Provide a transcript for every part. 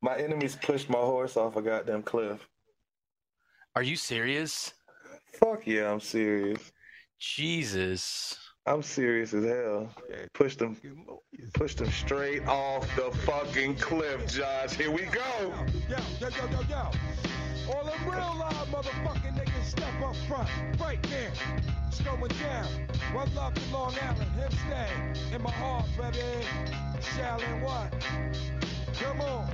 My enemies pushed my horse off a goddamn cliff. Are you serious? Fuck yeah, I'm serious. Jesus. I'm serious as hell. Pushed them, pushed them straight off the fucking cliff, Josh. Here we go. Yo, yo, yo, yo, yo. All them real live motherfucking niggas step up front. Right there. It's going down. One love to Long Island. Hip stay. In my heart, baby. Shaolin what? Come on.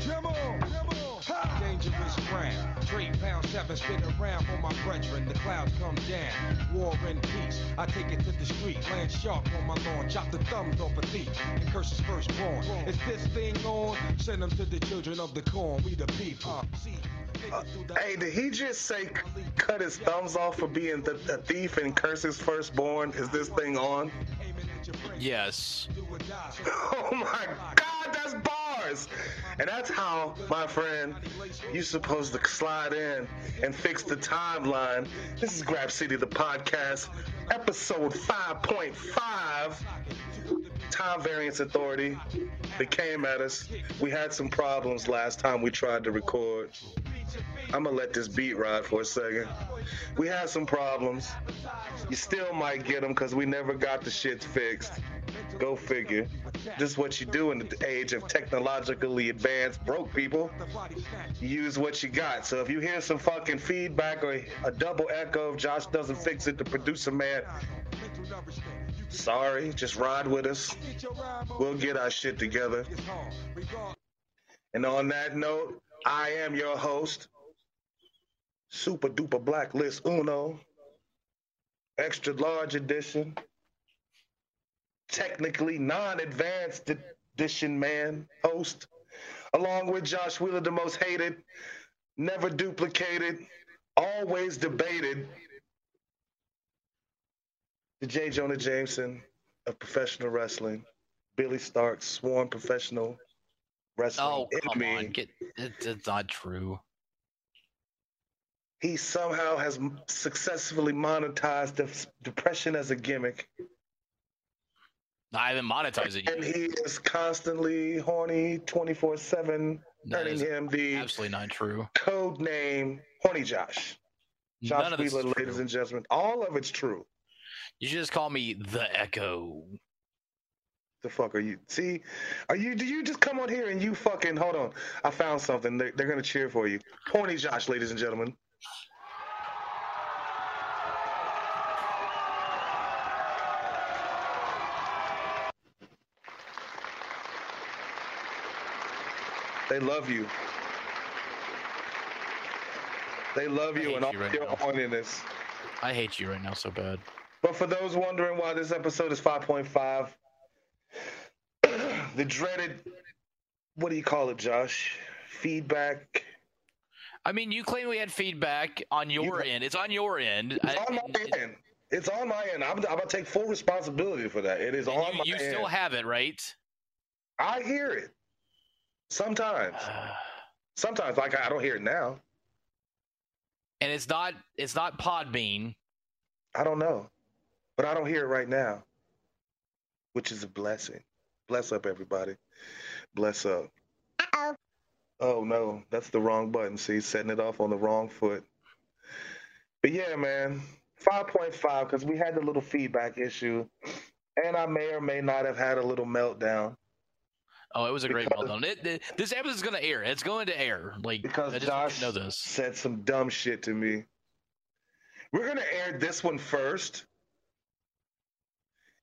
Come on. Come on. Ha! Dangerous ground. Trade pound seven spin around for my brethren. The clouds come down. War and peace. I take it to the street. Land sharp on my lawn. Chop the thumbs off a thief. And curse his firstborn. Is this thing on? Send them to the children of the corn. We the people. Uh, See, niggas through the- Hey, did he just say cut his thumbs off for being the, a thief and curse his firstborn? Is this thing on? Yes. Oh my God, that's bars! And that's how, my friend, you're supposed to slide in and fix the timeline. This is Grab City, the podcast, episode 5.5. Time Variance Authority. They came at us. We had some problems last time we tried to record. I'm gonna let this beat ride for a second. We had some problems. You still might get them because we never got the shit fixed. Go figure. This is what you do in the age of technologically advanced broke people. Use what you got. So if you hear some fucking feedback or a double echo Josh doesn't fix it, the producer man, sorry, just ride with us. We'll get our shit together. And on that note, I am your host, Super Duper Blacklist Uno, Extra Large Edition, technically non advanced edition man, host, along with Josh Wheeler, the most hated, never duplicated, always debated, the J. Jonah Jameson of professional wrestling, Billy Starks, sworn professional wrestling Oh, come enemy. on. Get it, it's not true. he somehow has successfully monetized def- depression as a gimmick, I haven't monetized it and he is constantly horny 24 7, That earning him the absolutely not true. code name Horny Josh. Josh None of this Wheeler, ladies and gentlemen. All of it's true. You should just call me the Echo. The fuck are you? See, are you? Do you just come on here and you fucking hold on? I found something. They're, they're gonna cheer for you. Horny Josh, ladies and gentlemen. They love you. They love you and all you right your now. horniness. I hate you right now so bad. But for those wondering why this episode is 5.5, the dreaded, what do you call it, Josh? Feedback. I mean, you claim we had feedback on your You- end. It's on your end. It's I- on my and- end. It's on my end. I'm, I'm going to take full responsibility for that. It is on you my you end. You still have it, right? I hear it. Sometimes. Sometimes, like I don't hear it now. and it's not it's not Podbean. I don't know. But I don't hear it right now, which is a blessing. Bless up, everybody. Bless up. Uh-oh. Oh, no. That's the wrong button. See, setting it off on the wrong foot. But yeah, man. 5.5, because we had the little feedback issue. And I may or may not have had a little meltdown Oh, it was a great Because- well done. It, it- this episode's gonna air. It's going to air. Like because I just Josh know this. said some dumb shit to me. We're gonna air this one first,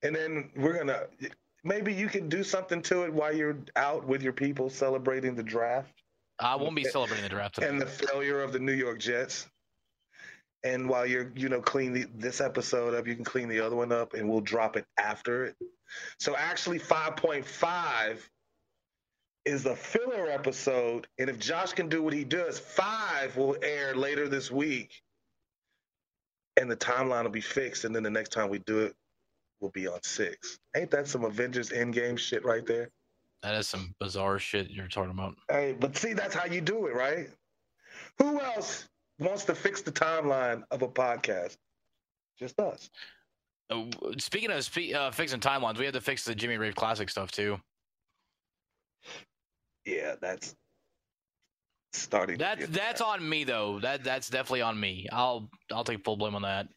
and then we're gonna maybe you can do something to it while you're out with your people celebrating the draft I won't be celebrating the draft today. and the failure of the New York Jets. And while you're, you know, clean the, this episode up, you can clean the other one up, and we'll drop it after it. So actually, 5.5 is the filler episode, and if Josh can do what he does, five will air later this week, and the timeline will be fixed. And then the next time we do it, we'll be on six. Ain't that some Avengers Endgame shit right there? That is some bizarre shit you're talking about. Hey, but see, that's how you do it, right? Who else wants to fix the timeline of a podcast? Just us. Uh, speaking of spe- uh, fixing timelines, we had to fix the Jimmy Rave Classic stuff too. yeah, that's starting. to That's that's on me though. That that's definitely on me. I'll I'll take full blame on that.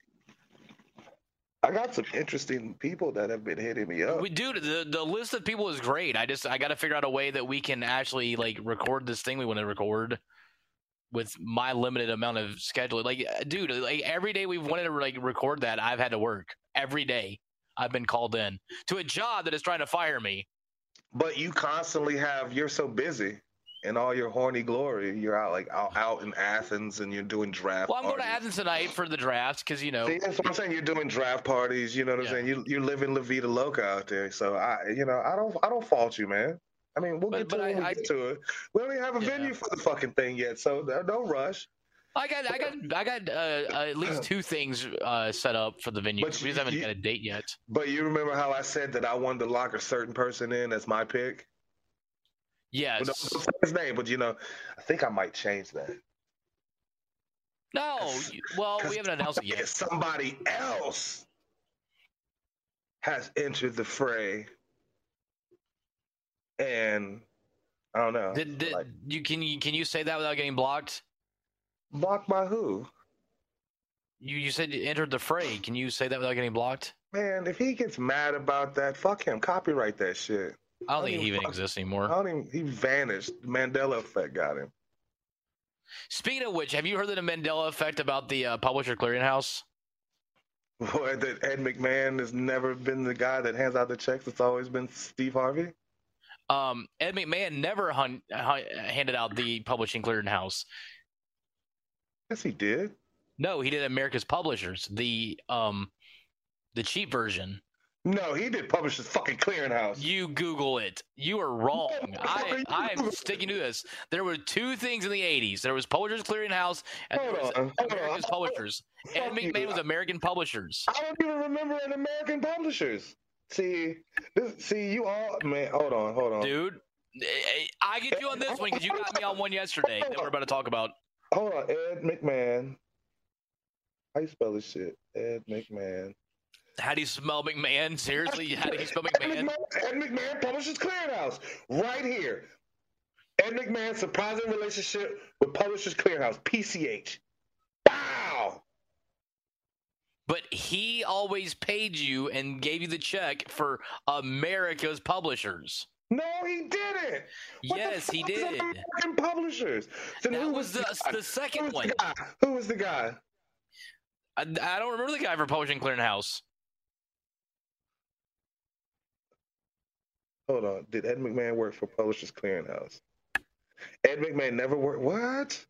I got some interesting people that have been hitting me up. We, dude, the the list of people is great. I just I got to figure out a way that we can actually like record this thing we want to record with my limited amount of schedule. Like, uh, dude, like every day we've wanted to like record that, I've had to work every day. I've been called in to a job that is trying to fire me. But you constantly have you're so busy in all your horny glory. You're out like out, out in Athens and you're doing draft. Well, I'm going to. Athens tonight for the draft because you know. See, that's what I'm saying. You're doing draft parties. You know what I'm Yeah. saying. You you're living La Vida Loca out there. So I, you know, I don't I don't fault you, man. I mean, we'll But- get to it when I- get to it. We don't even have a Yeah. venue for the fucking thing yet, so don't rush. I got, I got, I got uh, uh, at least two things uh, set up for the venue. But we haven't you- got a date yet. But you remember how I said that I wanted to lock a certain person in as my pick? Yes. Well, don't say his name, but you know, I think I might change that. No. you- Well, we haven't announced it yet. Somebody else has entered the fray, and I don't know. Did, did like, you can you can you say that without getting blocked? Blocked by who? You you said you entered the fray. Can you say that without getting blocked? Man, if he gets mad about that, fuck him. Copyright that shit. I don't I think he even exists I anymore. don't even. He vanished. The Mandela effect got him. Speaking of which, have you heard of the Mandela effect about the uh, Publisher Clearinghouse? Boy, that Ed McMahon has never been the guy that hands out the checks. It's always been Steve Harvey. Um, Ed McMahon never hun- hun- handed out the Publishing Clearinghouse. Yes, he did. No, he did America's Publishers, the um, the cheap version. No, he did Publishers fucking Clearinghouse. You Google it. You are wrong. I I am sticking to this. There were two things in the '80s. There was Publishers Clearinghouse and there was on, America's. Publishers. And McMahon was American Publishers. I don't even remember an American Publishers. See, this, see, you all man. Hold on, hold on, Dude, eh, I get you on this one because you got me on one yesterday that we're about to talk about. hold on. Ed McMahon. How you spell this shit? Ed McMahon. How do you smell McMahon? Seriously, how do you spell Ed McMahon? McMahon, Ed McMahon Publishers Clearinghouse, right here. Ed McMahon's surprising relationship with Publishers Clearinghouse, PCH. Wow. But he always paid you and gave you the check for America's Publishers. No, he didn't. What Yes, he did. American Publishers. Then That who was the, the Who second was one. the? Who was the guy? I, I don't remember the guy for Publishing Clearinghouse. Hold on. Did Ed McMahon work for Publishers Clearinghouse? Ed McMahon never worked. What?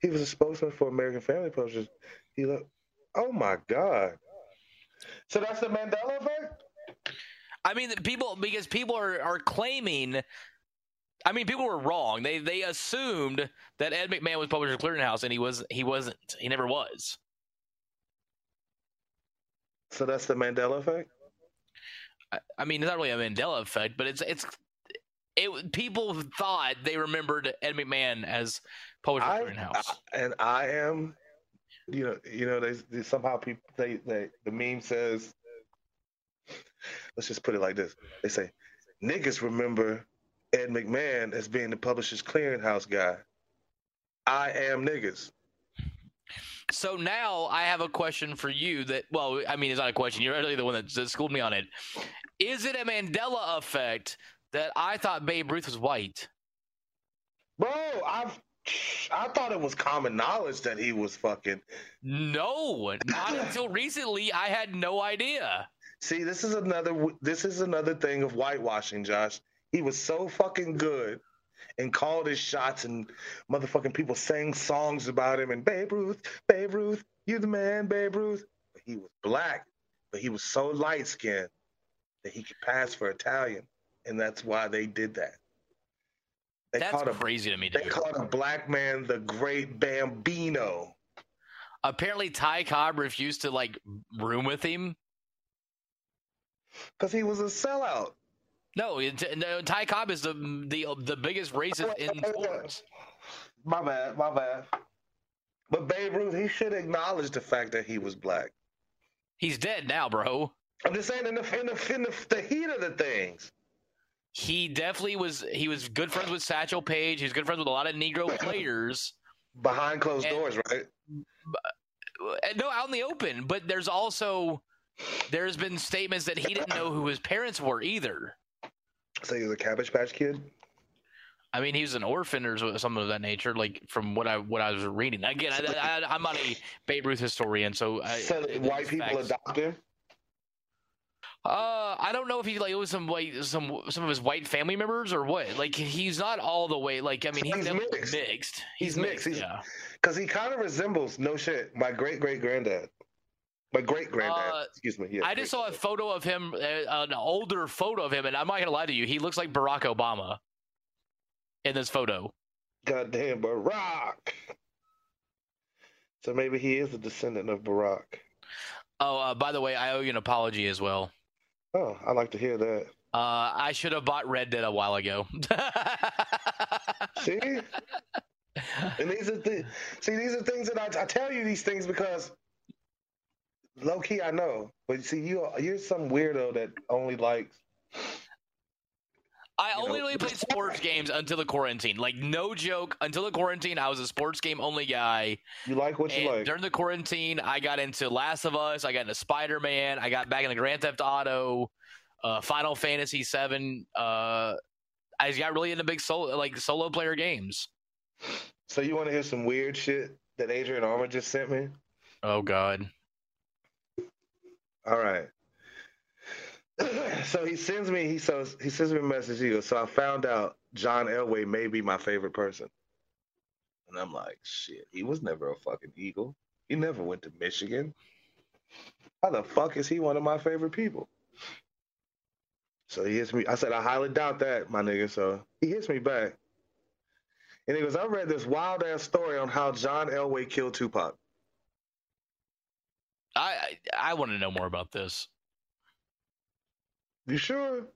He was a spokesman for American Family Publishers. He look. Oh my God. So that's the Mandela effect. I mean, people because people are, are claiming. I mean, people were wrong. They they assumed that Ed McMahon was Publishers Clearinghouse, and he was he wasn't. He never was. So that's the Mandela effect. I, mean, it's not really a Mandela effect, but it's it's it. People thought they remembered Ed McMahon as Publisher I, Clearinghouse. I- and I am, you know, you know, they, they somehow people they, they the meme says, let's just put it like this: they say, niggas remember Ed McMahon as being the Publishers Clearinghouse guy. I am niggas. So now I have a question for you. That well, I mean, it's not a question. You're really the one that, that schooled me on it. Is it a Mandela effect that I thought Babe Ruth was white? Bro, I've I thought it was common knowledge that he was fucking. No, not until recently. I had no idea. See, this is another this is another thing of whitewashing, Josh. He was so fucking good and called his shots and motherfucking people sang songs about him and Babe Ruth, Babe Ruth, you the man, Babe Ruth. But he was black, but he was so light skinned that he could pass for Italian. And that's why they did that. They That's called a crazy to me, they called a black man the great Bambino. Apparently, Ty Cobb refused to like room with him. Because he was a sellout. No, no, Ty Cobb is the the the biggest racist in sports. My bad, my bad. But Babe Ruth, he should acknowledge the fact that he was black. He's dead now, bro. I'm just saying, in the in the, in the, the heat of the things, he definitely was. He was good friends with Satchel Paige. He was good friends with a lot of Negro players. Behind closed And- doors, right? No, out in the open. But there's also there's been statements that he didn't know who his parents were either. So you're the Cabbage Patch Kid? I mean, he was an orphan or something of that nature. Like from what I what I was reading. Again, I, I, I'm not a Babe Ruth historian, so I, so white people facts. adopt him? Uh, I don't know if he like it was some white some some of his white family members or what. Like he's not all the way. Like I mean, he's, He's mixed. mixed. He's mixed. He's- yeah. Because he kind of resembles, no shit, my great great granddad. My great granddad. Uh, Excuse me. Yeah, I just saw a photo of him, uh, an older photo of him, and I'm not gonna lie to you, he looks like Barack Obama in this photo. Goddamn Barack. So maybe he is a descendant of Barack. Oh, uh, by the way, I owe you an apology as well. Oh, I like to hear that. Uh, I should have bought Red Dead a while ago. See? And these are the see these are things that I, I tell you these things because low key I know, but see you you're some weirdo that only likes I only know- really played sports games until the quarantine. Like no joke, until the quarantine, I was a sports game only guy. you like what you And like. during the quarantine, I got into Last of Us. I got into Spider Man. I got back into Grand Theft Auto, uh, Final Fantasy Seven. Uh, I got really into big solo like solo player games. So you want to hear some weird shit that Adrian Armour just sent me? Oh God. All right. so he sends me he says he sends me a message. He goes, so I found out John Elway may be my favorite person. And I'm like, shit, he was never a fucking Eagle. He never went to Michigan. How the fuck is he one of my favorite people? So he hits me. I said, I highly doubt that, my nigga. So he hits me back. And he goes, I read this wild ass story on how John Elway killed Tupac. I I, I want to know more about this. You sure?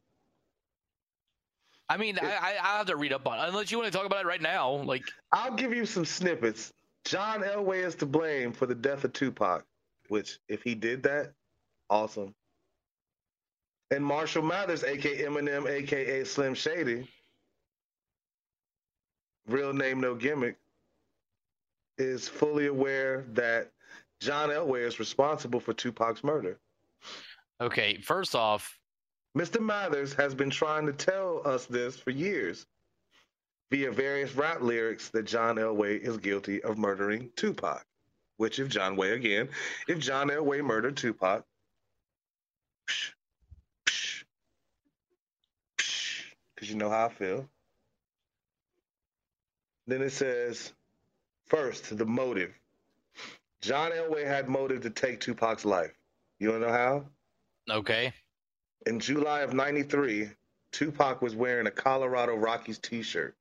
I mean, I, I I have to read up on it. unless you want to talk about it right now. Like, I'll give you some snippets. John Elway is to blame for the death of Tupac, which, if he did that, awesome. And Marshall Mathers, aka Eminem, aka Slim Shady, real name, no gimmick, is fully aware that John Elway is responsible for Tupac's murder. okay, first off, Mr. Mathers has been trying to tell us this for years via various rap lyrics that John Elway is guilty of murdering Tupac. Which, if John Way again, if John Elway murdered Tupac, because you know how I feel. Then it says, first, the motive. John Elway had motive to take Tupac's life. You want to know how? okay, In July of 93, Tupac was wearing a Colorado Rockies t shirt.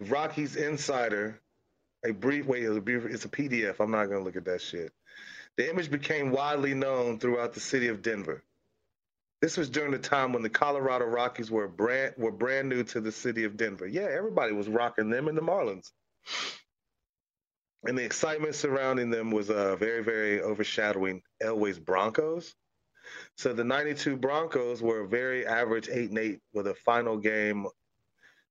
Rockies Insider, a brief, wait, it's a, brief, it's a PDF. I'm not going to look at that shit. The image became widely known throughout the city of Denver. This was during the time when the Colorado Rockies were brand were brand new to the city of Denver. Yeah, everybody was rocking them and the Marlins. And the excitement surrounding them was uh, very, very overshadowing Elway's Broncos. So the 92 Broncos were a very average 8 and 8 with a final game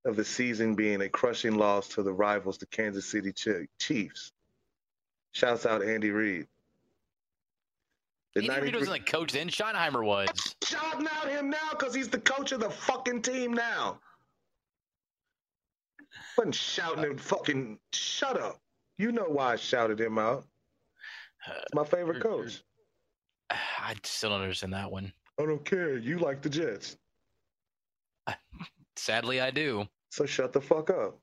of the season being a crushing loss to the rivals, the Kansas City Chiefs. Shouts out Andy Reid. The Andy Reid 93 wasn't the coach then. Schottenheimer was. shouting out him now because he's the coach of the fucking team now. Wasn't shouting him fucking shut up. You know why I shouted him out. It's my favorite coach. I still don't understand that one. I don't care. You like the Jets. Sadly, I do. So shut the fuck up.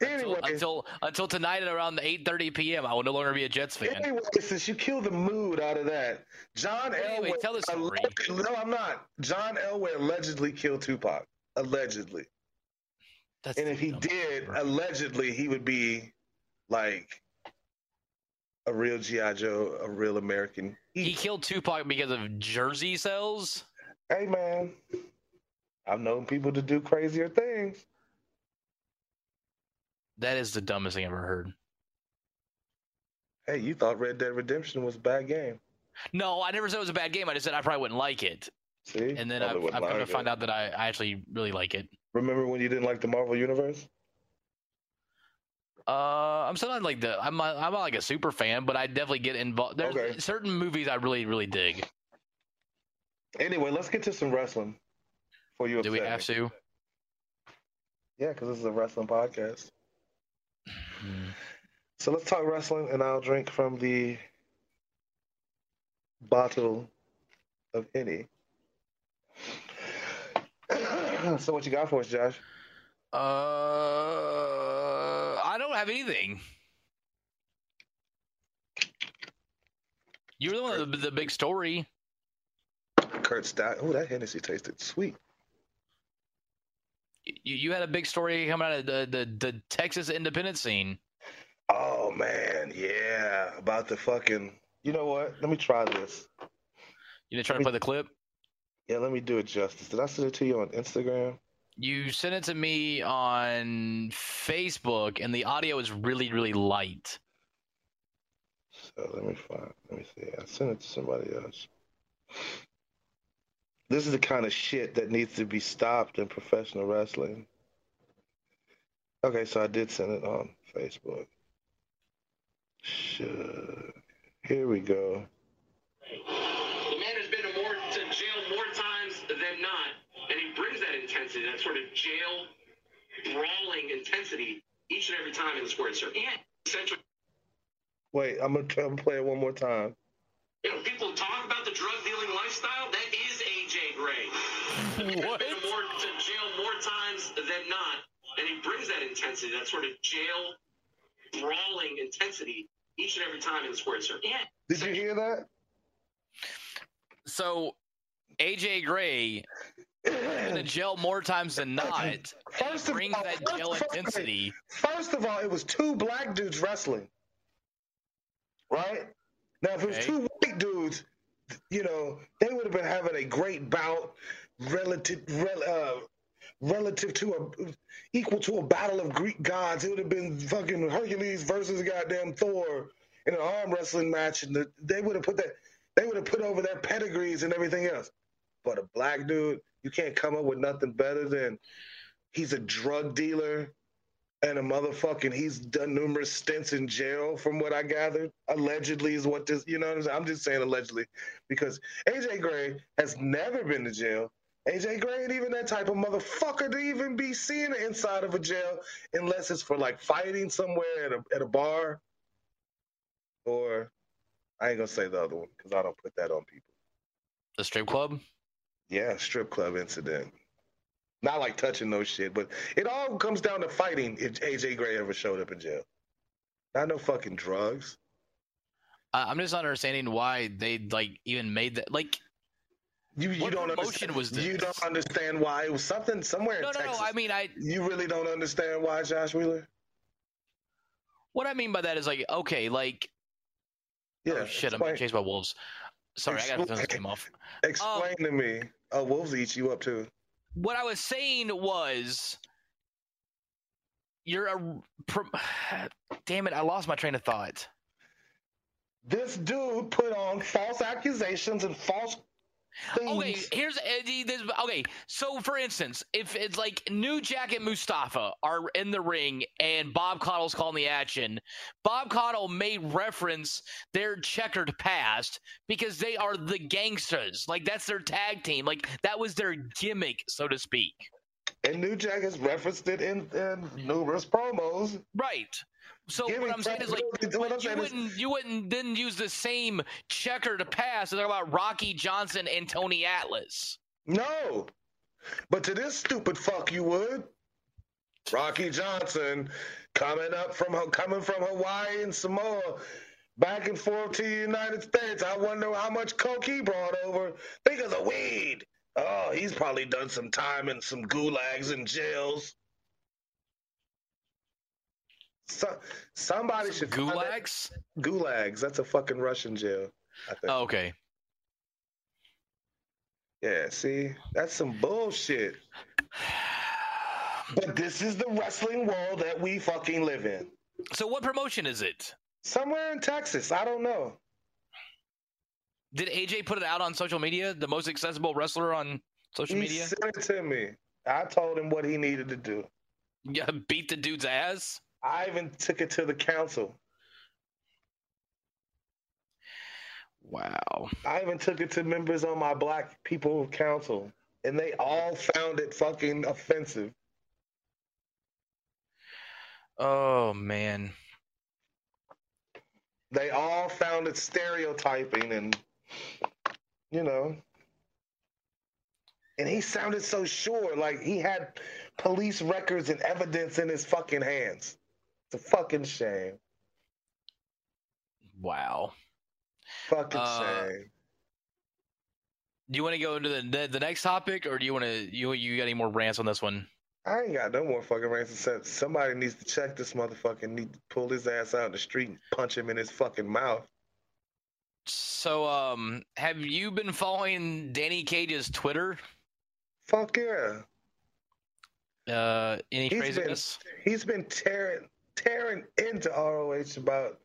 Anyway, until until tonight at around 8:30 p.m., I will no longer be a Jets fan. anyway, since you killed the mood out of that, John Anyway, Elway. tell the story. alleged- no, I'm not. John Elway allegedly killed Tupac. Allegedly. That's And if he did, allegedly, he would be like a real GI Joe, a real American. he killed Tupac because of jersey sales. hey man, I've known people to do crazier things. That is the dumbest thing I've ever heard. Hey, you thought Red Dead Redemption was a bad game. No, I never said it was a bad game. I just said I probably wouldn't like it. See? and then I've, I've come to find out that I, I actually really like it. Remember when you didn't like the Marvel Universe? Uh, I'm still not like the I'm not, I'm not like a super fan, but I definitely get involved. There's Okay. certain movies I really really dig. Anyway, let's get to some wrestling. For you, Do we have to? Yeah, because this is a wrestling podcast. Hmm. So let's talk wrestling, and I'll drink from the bottle of any. so what you got for us, Josh? Uh, have anything. You were the one with the, big story. Kurt Stout. Oh, that Hennessy tasted sweet. You, you had a big story coming out of the, the, the Texas independent scene. Oh man, yeah, about the fucking. You know what? Let me try this. You didn't try to play the clip. Yeah, let me do it justice. Did I send it to you on Instagram? You sent it to me on Facebook, and the audio is really really light. So let me find. Let me see. I sent it to somebody else. This is the kind of shit that needs to be stopped in professional wrestling. Okay, so I did send it on Facebook. Shit. Here we go. Intensity, that sort of jail brawling intensity, each and every time in the sport. So, and essentially, Wait, I'm gonna, I'm gonna play it one more time. you know, people talk about the drug dealing lifestyle. That is AJ Gray. What? He's been more, to jail more times than not, and he brings that intensity, that sort of jail brawling intensity, each and every time in the sport. So, yeah. Did you hear that? So, AJ Gray been to jail more times than not. First of brings all, that first jail of intensity. First of all, it was two black dudes wrestling, right? Now, if it was Okay. two white dudes, you know, they would have been having a great bout, relative, rel, uh, relative to a equal to a battle of Greek gods. It would have been fucking Hercules versus goddamn Thor in an arm wrestling match, and the, they would have put that. They would have put over their pedigrees and everything else. But a black dude, you can't come up with nothing better than he's a drug dealer and a motherfucking he's done numerous stints in jail from what I gathered. Allegedly is what this you know what I'm saying? I'm just saying allegedly because AJ Gray has never been to jail. AJ Gray ain't even that type of motherfucker to even be seen inside of a jail unless it's for like fighting somewhere at a at a bar. Or I ain't gonna say the other one because I don't put that on people. The strip club. Yeah, strip club incident. Not like touching no shit, but it all comes down to fighting if AJ Gray ever showed up in jail. Not no fucking drugs. I- I'm just not understanding why they like even made that. Like, You you don't understand. was You don't understand why it was something somewhere no, in no, Texas. no. I mean, I you really don't understand why, Josh Wheeler? what I mean by that is like, okay, like, oh, Yeah. oh shit, I'm being chased by wolves. Sorry, I gotta turn this Explain. game off. explain um, to me. Oh, wolves eat you up too. What I was saying was, you're a. Pro- Damn it! I lost my train of thought. This dude put on false accusations and false things. Okay, here's uh, Eddie. This, okay, so for instance, if it's like New Jack and Mustafa are in the ring and Bob Caudle's calling the action, Bob Caudle may reference their checkered past because they are the gangsters. Like that's their tag team. Like that was their gimmick, so to speak. And New Jack has referenced it in, in numerous promos. Right. So Giving what I'm saying is like you saying wouldn't you wouldn't then use the same checkered past to talk about Rocky Johnson and Tony Atlas. No. But to this stupid fuck, you would. Rocky Johnson coming up from coming from Hawaii and Samoa, back and forth to the United States. I wonder how much coke he brought over. Think of the weed. Oh, he's probably done some time in some gulags and jails. So, somebody should find that- Gulags? Gulags. That's a fucking Russian jail. I think. Oh, okay. Yeah, see, that's some bullshit. But this is the wrestling world that we fucking live in. So what promotion is it? Somewhere in Texas, I don't know. Did AJ put it out on social media? The most accessible wrestler on social He media? sent it to me. I told him what he needed to do. Yeah, beat the dude's ass. I even took it to the council. Wow. I even took it to members on my Black People Council, and they all found it fucking offensive. Oh man. They all found it stereotyping, and you know. And he sounded so sure, like he had police records and evidence in his fucking hands. It's a fucking shame. Wow. Fucking Uh, shame. Do you want to go into the, the the next topic, or do you want to you you got any more rants on this one? I ain't got no more fucking rants except somebody needs to check this motherfucker. Need to pull his ass out in the street and punch him in his fucking mouth. So, um, have you been following Danny Cage's Twitter? Fuck yeah. Uh, any He's been- craziness? He's been tearing tearing into ROH about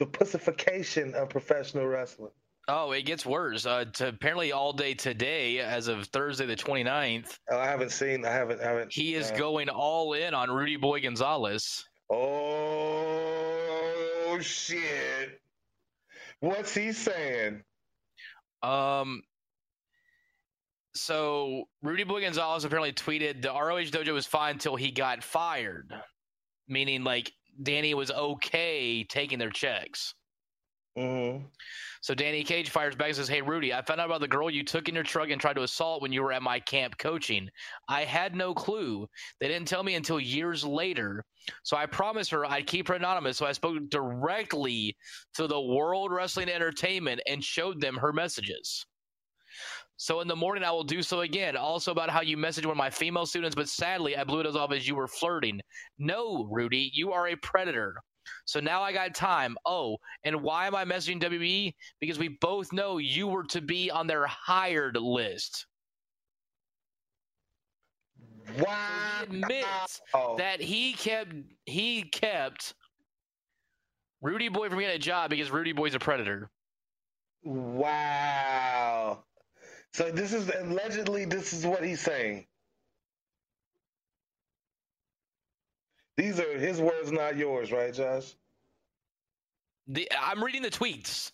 the pussification of professional wrestling. Oh, it gets worse. Uh, to apparently all day today, as of Thursday the 29th, Oh, I haven't seen. I haven't. I haven't. he is uh, going all in on Rudy Boy Gonzalez. Oh shit! What's he saying? Um, so Rudy Boy Gonzalez apparently tweeted the ROH dojo was fine until he got fired, meaning like Danny was okay taking their checks. hmm So Danny Cage fires back and says, Hey Rudy, I found out about the girl you took in your truck and tried to assault when you were at my camp coaching. I had no clue. They didn't tell me until years later. So I promised her I'd keep her anonymous. So I spoke directly to the World Wrestling Entertainment and showed them her messages. So in the morning I will do so again. Also about how you messaged one of my female students, but sadly I blew it off as you were flirting. No, Rudy, you are a predator. So now I got time. Oh, and why am I messaging WB? Because we both know you were to be on their hired list. Wow. He admits Oh, that he kept he kept Rudy Boy from getting a job because Rudy Boy's a predator. wow. So this is allegedly this is what he's saying. These are his words, not yours, right, Josh? The, I'm reading the tweets.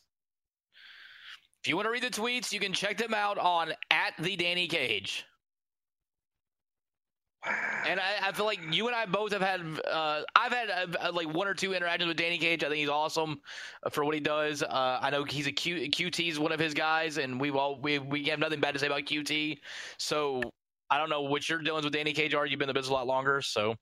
If you want to read the tweets, you can check them out on at the Danny Cage. And I, I feel like you and I both have had, uh, I've had uh, like one or two interactions with Danny Cage. I think he's awesome uh, for what he does. Uh, I know he's a Q, QT is one of his guys, and we've all we we have nothing bad to say about QT. So I don't know what your dealings with Danny Cage are. You've been in the business a lot longer, so.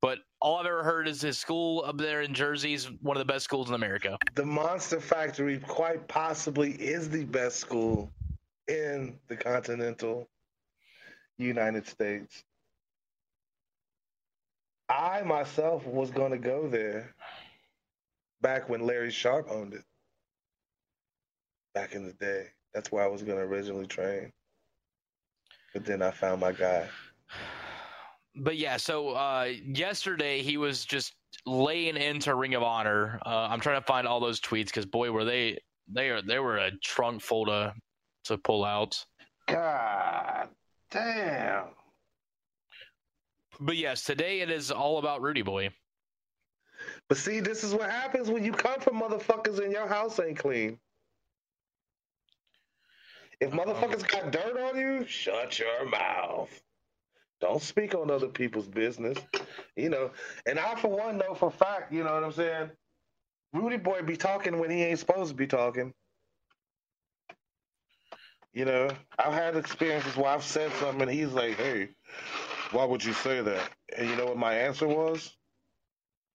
But all I've ever heard is his school up there in Jersey is one of the best schools in America. the Monster Factory quite possibly is the best school in the continental United States. I myself was going to go there back when Larry Sharpe owned it. Back in the day. That's where I was going to originally train. But then I found my guy. But yeah, so uh, yesterday he was just laying into Ring of Honor. Uh, I'm trying to find all those tweets because boy, were they they are they were a trunk full to to pull out. God damn. But yes, today it is all about Rudy Boy. But see, this is what happens when you come from motherfuckers and your house ain't clean. If uh-huh. motherfuckers got dirt on you, shut your mouth. Don't speak on other people's business. You know, and I for one know for a fact, you know what I'm saying? Rudy Boy be talking when he ain't supposed to be talking. You know, I've had experiences where I've said something and he's like, hey, why would you say that? And you know what my answer was?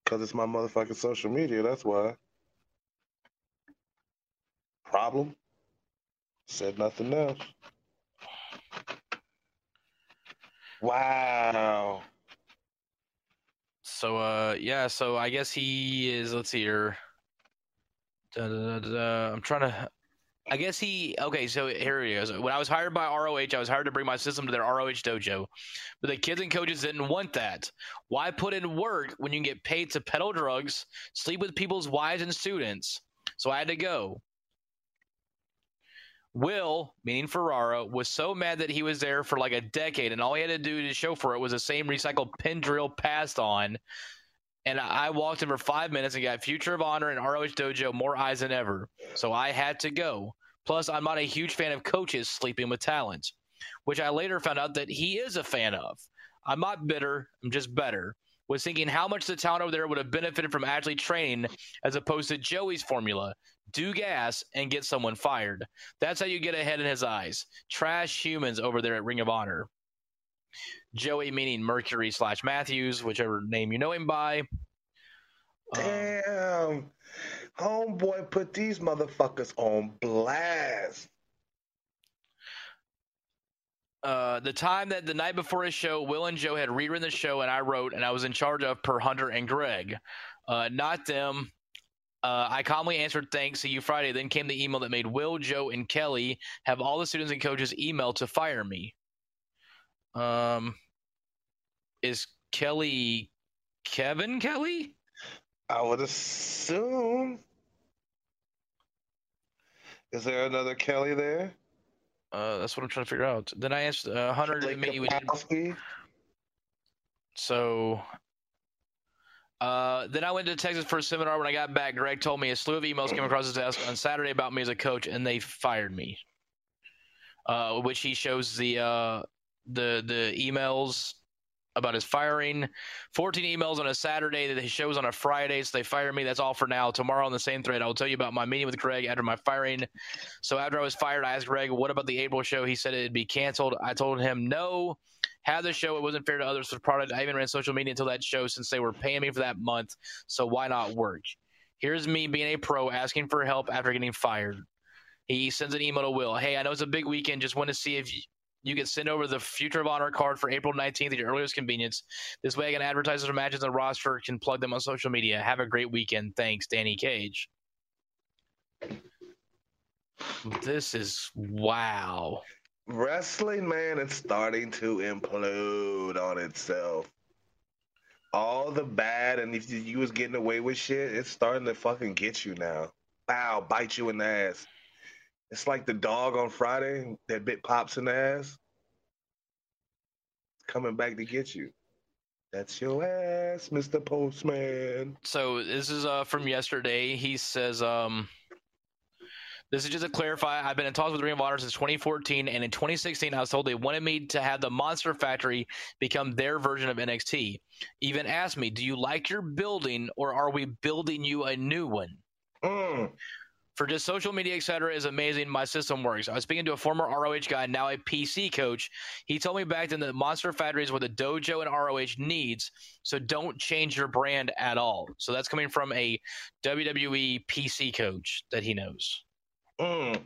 Because it's my motherfucking social media, that's why. Problem? Said nothing else. Wow. So uh, yeah, so I guess he is. Let's see here. Da, da, da, I'm trying to. I guess he okay. So here he goes. When I was hired by ROH, I was hired to bring my system to their ROH dojo, but the kids and coaches didn't want that. Why put in work when you can get paid to peddle drugs, sleep with people's wives and students? So I had to go. Will, meaning Ferrara, was so mad that he was there for like a decade, and all he had to do to show for it was the same recycled pin drill passed on. And I walked in for five minutes and got Future of Honor and ROH Dojo more eyes than ever. So I had to go. Plus, I'm not a huge fan of coaches sleeping with talent, which I later found out that he is a fan of. I'm not bitter, I'm just better. Was thinking how much the talent over there would have benefited from actually training as opposed to Joey's formula do gas and get someone fired. That's how you get ahead in his eyes. Trash humans over there at Ring of Honor. Joey meaning Mercury slash Matthews, whichever name you know him by. Um, Damn. Homeboy put these motherfuckers on blast. Uh, the time that the night before his show, Will and Joe had rewritten the show, and I wrote, and I was in charge of per Hunter and Greg. Uh, not them. Uh, I calmly answered thanks, see you Friday. Then came the email that made Will, Joe, and Kelly have all the students and coaches email to fire me. Um, is Kelly Kevin Kelly? I would assume. Is there another Kelly there? Uh, that's what I'm trying to figure out. Then I asked uh, Hunter to meet with. So uh, then I went to Texas for a seminar. When I got back, Greg told me a slew of emails came across his desk on Saturday about me as a coach, and they fired me. Uh, which he shows the uh, the the emails about his firing. 14 emails on a Saturday that he shows on a Friday, so they fire me. That's all for now. Tomorrow on the same thread, I will tell you about my meeting with Greg after my firing. So after I was fired, I asked Greg, what about the April show? He said it'd be canceled. I told him no. Have the show. It wasn't fair to others for product. I even ran social media until that show since they were paying me for that month. So why not work? Here's me being a pro asking for help after getting fired. He sends an email to Will. Hey, I know it's a big weekend. Just want to see if you can send over the Future of Honor card for April 19th at your earliest convenience. This way, I can advertise their matches the roster, can plug them on social media. Have a great weekend. Thanks, Danny Cage. This is wow. Wrestling, man, it's starting to implode on itself. All the bad, and if you was getting away with shit, it's starting to fucking get you now. Wow, bite you in the ass. It's like the dog on Friday that bit pops in the ass. Coming back to get you. That's your ass, Mr. Postman. So this is uh from yesterday. He says, um this is just to clarify. I've been in talks with Ring of Honor since 2014, and in 2016, I was told they wanted me to have the Monster Factory become their version of NXT. Even asked me, "Do you like your building, or are we building you a new one?" Mm for just social media, etc., is amazing. My system works. I was speaking to a former ROH guy, now a PC coach. He told me back then that Monster Factory is what the dojo and ROH needs. So don't change your brand at all. So that's coming from a WWE PC coach that he knows. Mm.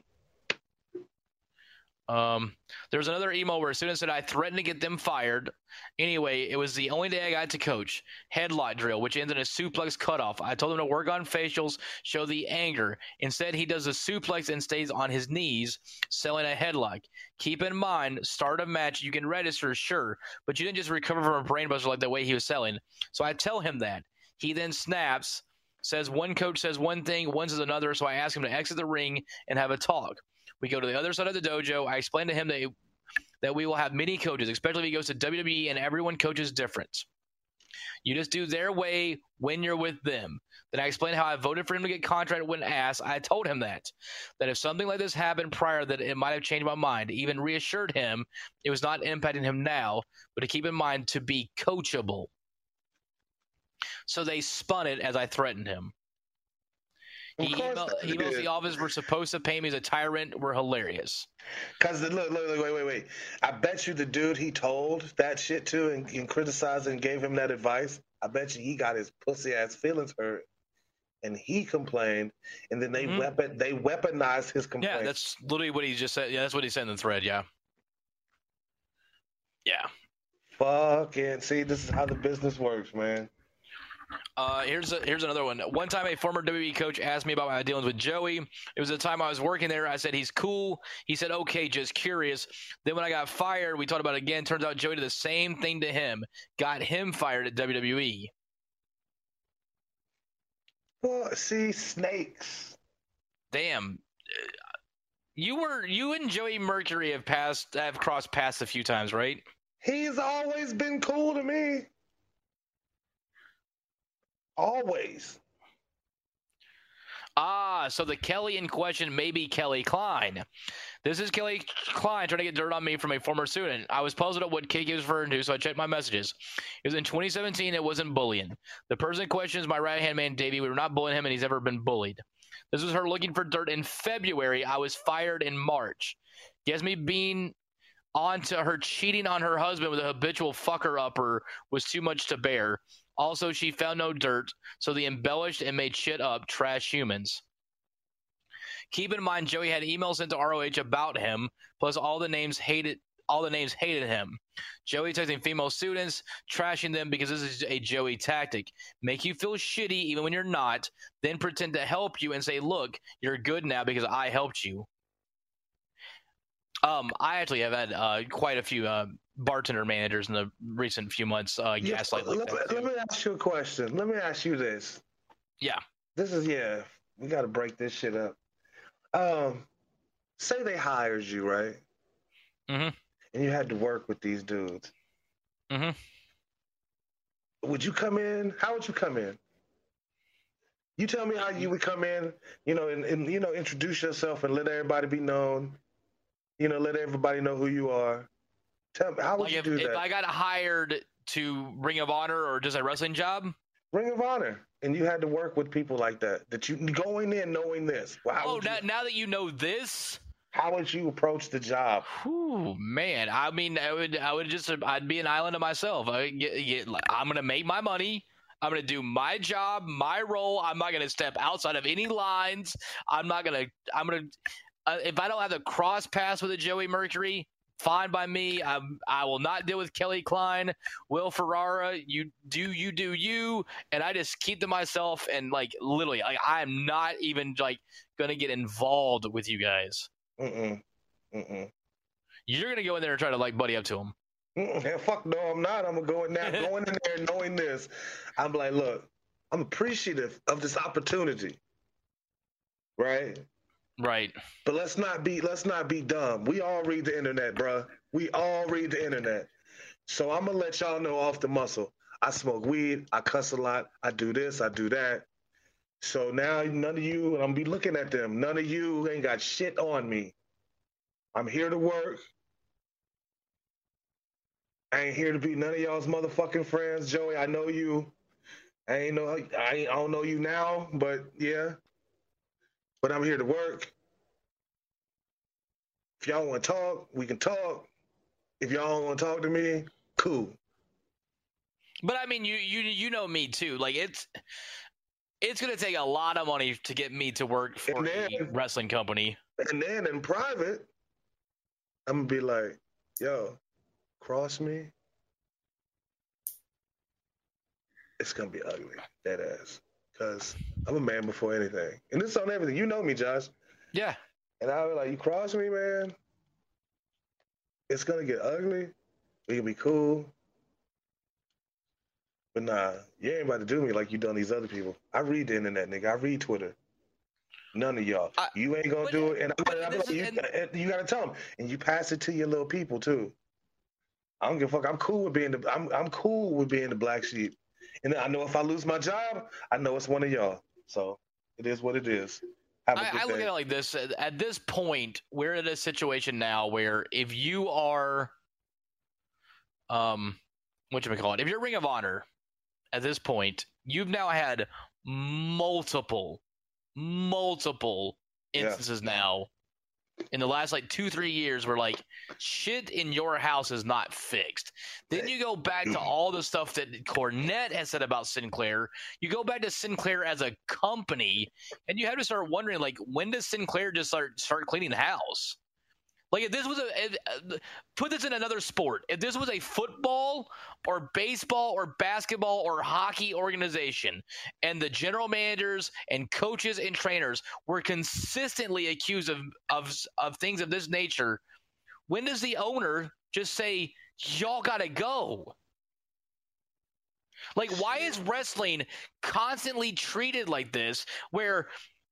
Um, there was another email where a student said I threatened to get them fired. Anyway, it was the only day I got to coach. Headlock drill, which ends in a suplex cutoff. I told him to work on facials, show the anger. Instead, he does a suplex and stays on his knees, selling a headlock. Keep in mind, start a match, you can register, sure, but you didn't just recover from a brainbuster like the way he was selling. So I tell him that. He then snaps, says one coach says one thing, one says another, so I ask him to exit the ring and have a talk. We go to the other side of the dojo. I explain to him that, that we will have many coaches, especially if he goes to WWE and everyone coaches different. You just do their way when you're with them. Then I explained how I voted for him to get contracted when asked. I told him that. That if something like this happened prior, that it might have changed my mind. Even reassured him it was not impacting him now, but to keep in mind to be coachable. So they spun it as I threatened him. He email, emails the office were supposed to pay me as a tyrant were hilarious. Cause look, look, look, wait, wait, wait. I bet you the dude he told that shit to and, and criticized and gave him that advice. I bet you he got his pussy ass feelings hurt, and he complained, and then they mm-hmm. weapon they weaponized his complaint. Yeah, that's literally what he just said. Yeah, that's what he said in the thread. Yeah, yeah. Fucking see, this is how the business works, man. Uh, here's a, here's another one. One time, a former WWE coach asked me about my dealings with Joey. It was the time I was working there. I said he's cool. He said okay, just curious. Then when I got fired, we talked about it again. Turns out Joey did the same thing to him. Got him fired at WWE. Well, see, snakes. Damn. You were you and Joey Mercury have passed have crossed paths a few times, right? He's always been cool to me. Always. Ah, so the Kelly in question may be Kelly Klein. This is Kelly Klein trying to get dirt on me from a former student. I was puzzled at what Kiki was referring to, so I checked my messages. It was in 2017. It wasn't bullying. The person in question is my right hand man, Davey. We were not bullying him, and he's ever been bullied. This was her looking for dirt in February. I was fired in March. Guess me being onto her cheating on her husband with a habitual fucker upper was too much to bear. Also, she found no dirt, so they embellished and made shit up, trash humans. Keep in mind, Joey had emails sent to ROH about him, plus all the names hated. All the names hated him. Joey texting female students, trashing them because this is a Joey tactic. Make you feel shitty even when you're not, then pretend to help you and say, "Look, you're good now because I helped you." Um, I actually have had uh, quite a few uh, bartender managers in the recent few months uh, Yeah, gaslight like let, let me ask you a question. Let me ask you this. Yeah. This is yeah. We got to break this shit up. Um, say they hired you, right? Mm-hmm. And you had to work with these dudes. Mm-hmm. Would you come in? How would you come in? You tell me how you would come in. You know, and, and you know, introduce yourself and let everybody be known. You know, let everybody know who you are. Tell me how would Like you if, do if that? I got hired to Ring of Honor or just a wrestling job, Ring of Honor, and you had to work with people like that. That you going in knowing this. Well, how, oh, would you, now, now that you know this, how would you approach the job? whew, man, I mean, I would, I would just, I'd be an island of myself. I, I'm gonna make my money. I'm gonna do my job, my role. I'm not gonna step outside of any lines. I'm not gonna. I'm gonna. Uh, if I don't have the cross pass with a Joey Mercury, fine by me. I'm, I will not deal with Kelly Klein, Will Ferrara. You do you do you, and I just keep to myself. And like literally, like I'm not even like gonna get involved with you guys. Mm-mm. Mm-mm. You're gonna go in there and try to like buddy up to him. Mm-mm. Fuck no, I'm not. I'm going now, going in there knowing this. I'm like, look, I'm appreciative of this opportunity, right? Right. But let's not be let's not be dumb. We all read the internet, bruh. We all read the internet. So I'm gonna let y'all know off the muscle. I smoke weed. I cuss a lot. I do this. I do that. So now none of you, and I'm be looking at them. None of you ain't got shit on me. I'm here to work. I ain't here to be none of y'all's motherfucking friends, Joey. I know you. I ain't know. I I don't know you now, but yeah. But I'm here to work. If y'all want to talk, we can talk. If y'all don't want to talk to me, cool. But I mean, you you you know me too. Like it's it's gonna take a lot of money to get me to work for And a wrestling company. And then in private, I'm gonna be like, yo, cross me. It's gonna be ugly, that ass. Cause I'm a man before anything. And this is on everything. You know me, Josh. Yeah. And I was like, you cross me, man. It's gonna get ugly. We can be cool. But nah, you ain't about to do me like you done these other people. I read the internet, nigga. I read Twitter. None of y'all. I- you ain't gonna but- do it. And I'm I'm like, you, and- and you gotta tell them. And you pass it to your little people too. I don't give a fuck. I'm cool with being the I'm I'm cool with being the black sheep. And I know if I lose my job, I know it's one of y'all. So it is what it is. I, I look at it like this. At this point, we're in a situation now where if you are, um, what you call it? If you're Ring of Honor, at this point, you've now had multiple, multiple Yeah. instances now in the last like two three years where like shit in your house is not fixed. Then you go back to all the stuff that cornette has said about sinclair. You go back to sinclair as a company and you have to start wondering like when does sinclair just start start cleaning the house like if this was a if, uh, put this in another sport if this was a football or baseball or basketball or hockey organization and the general managers and coaches and trainers were consistently accused of of of things of this nature when does the owner just say y'all gotta go like why is wrestling constantly treated like this where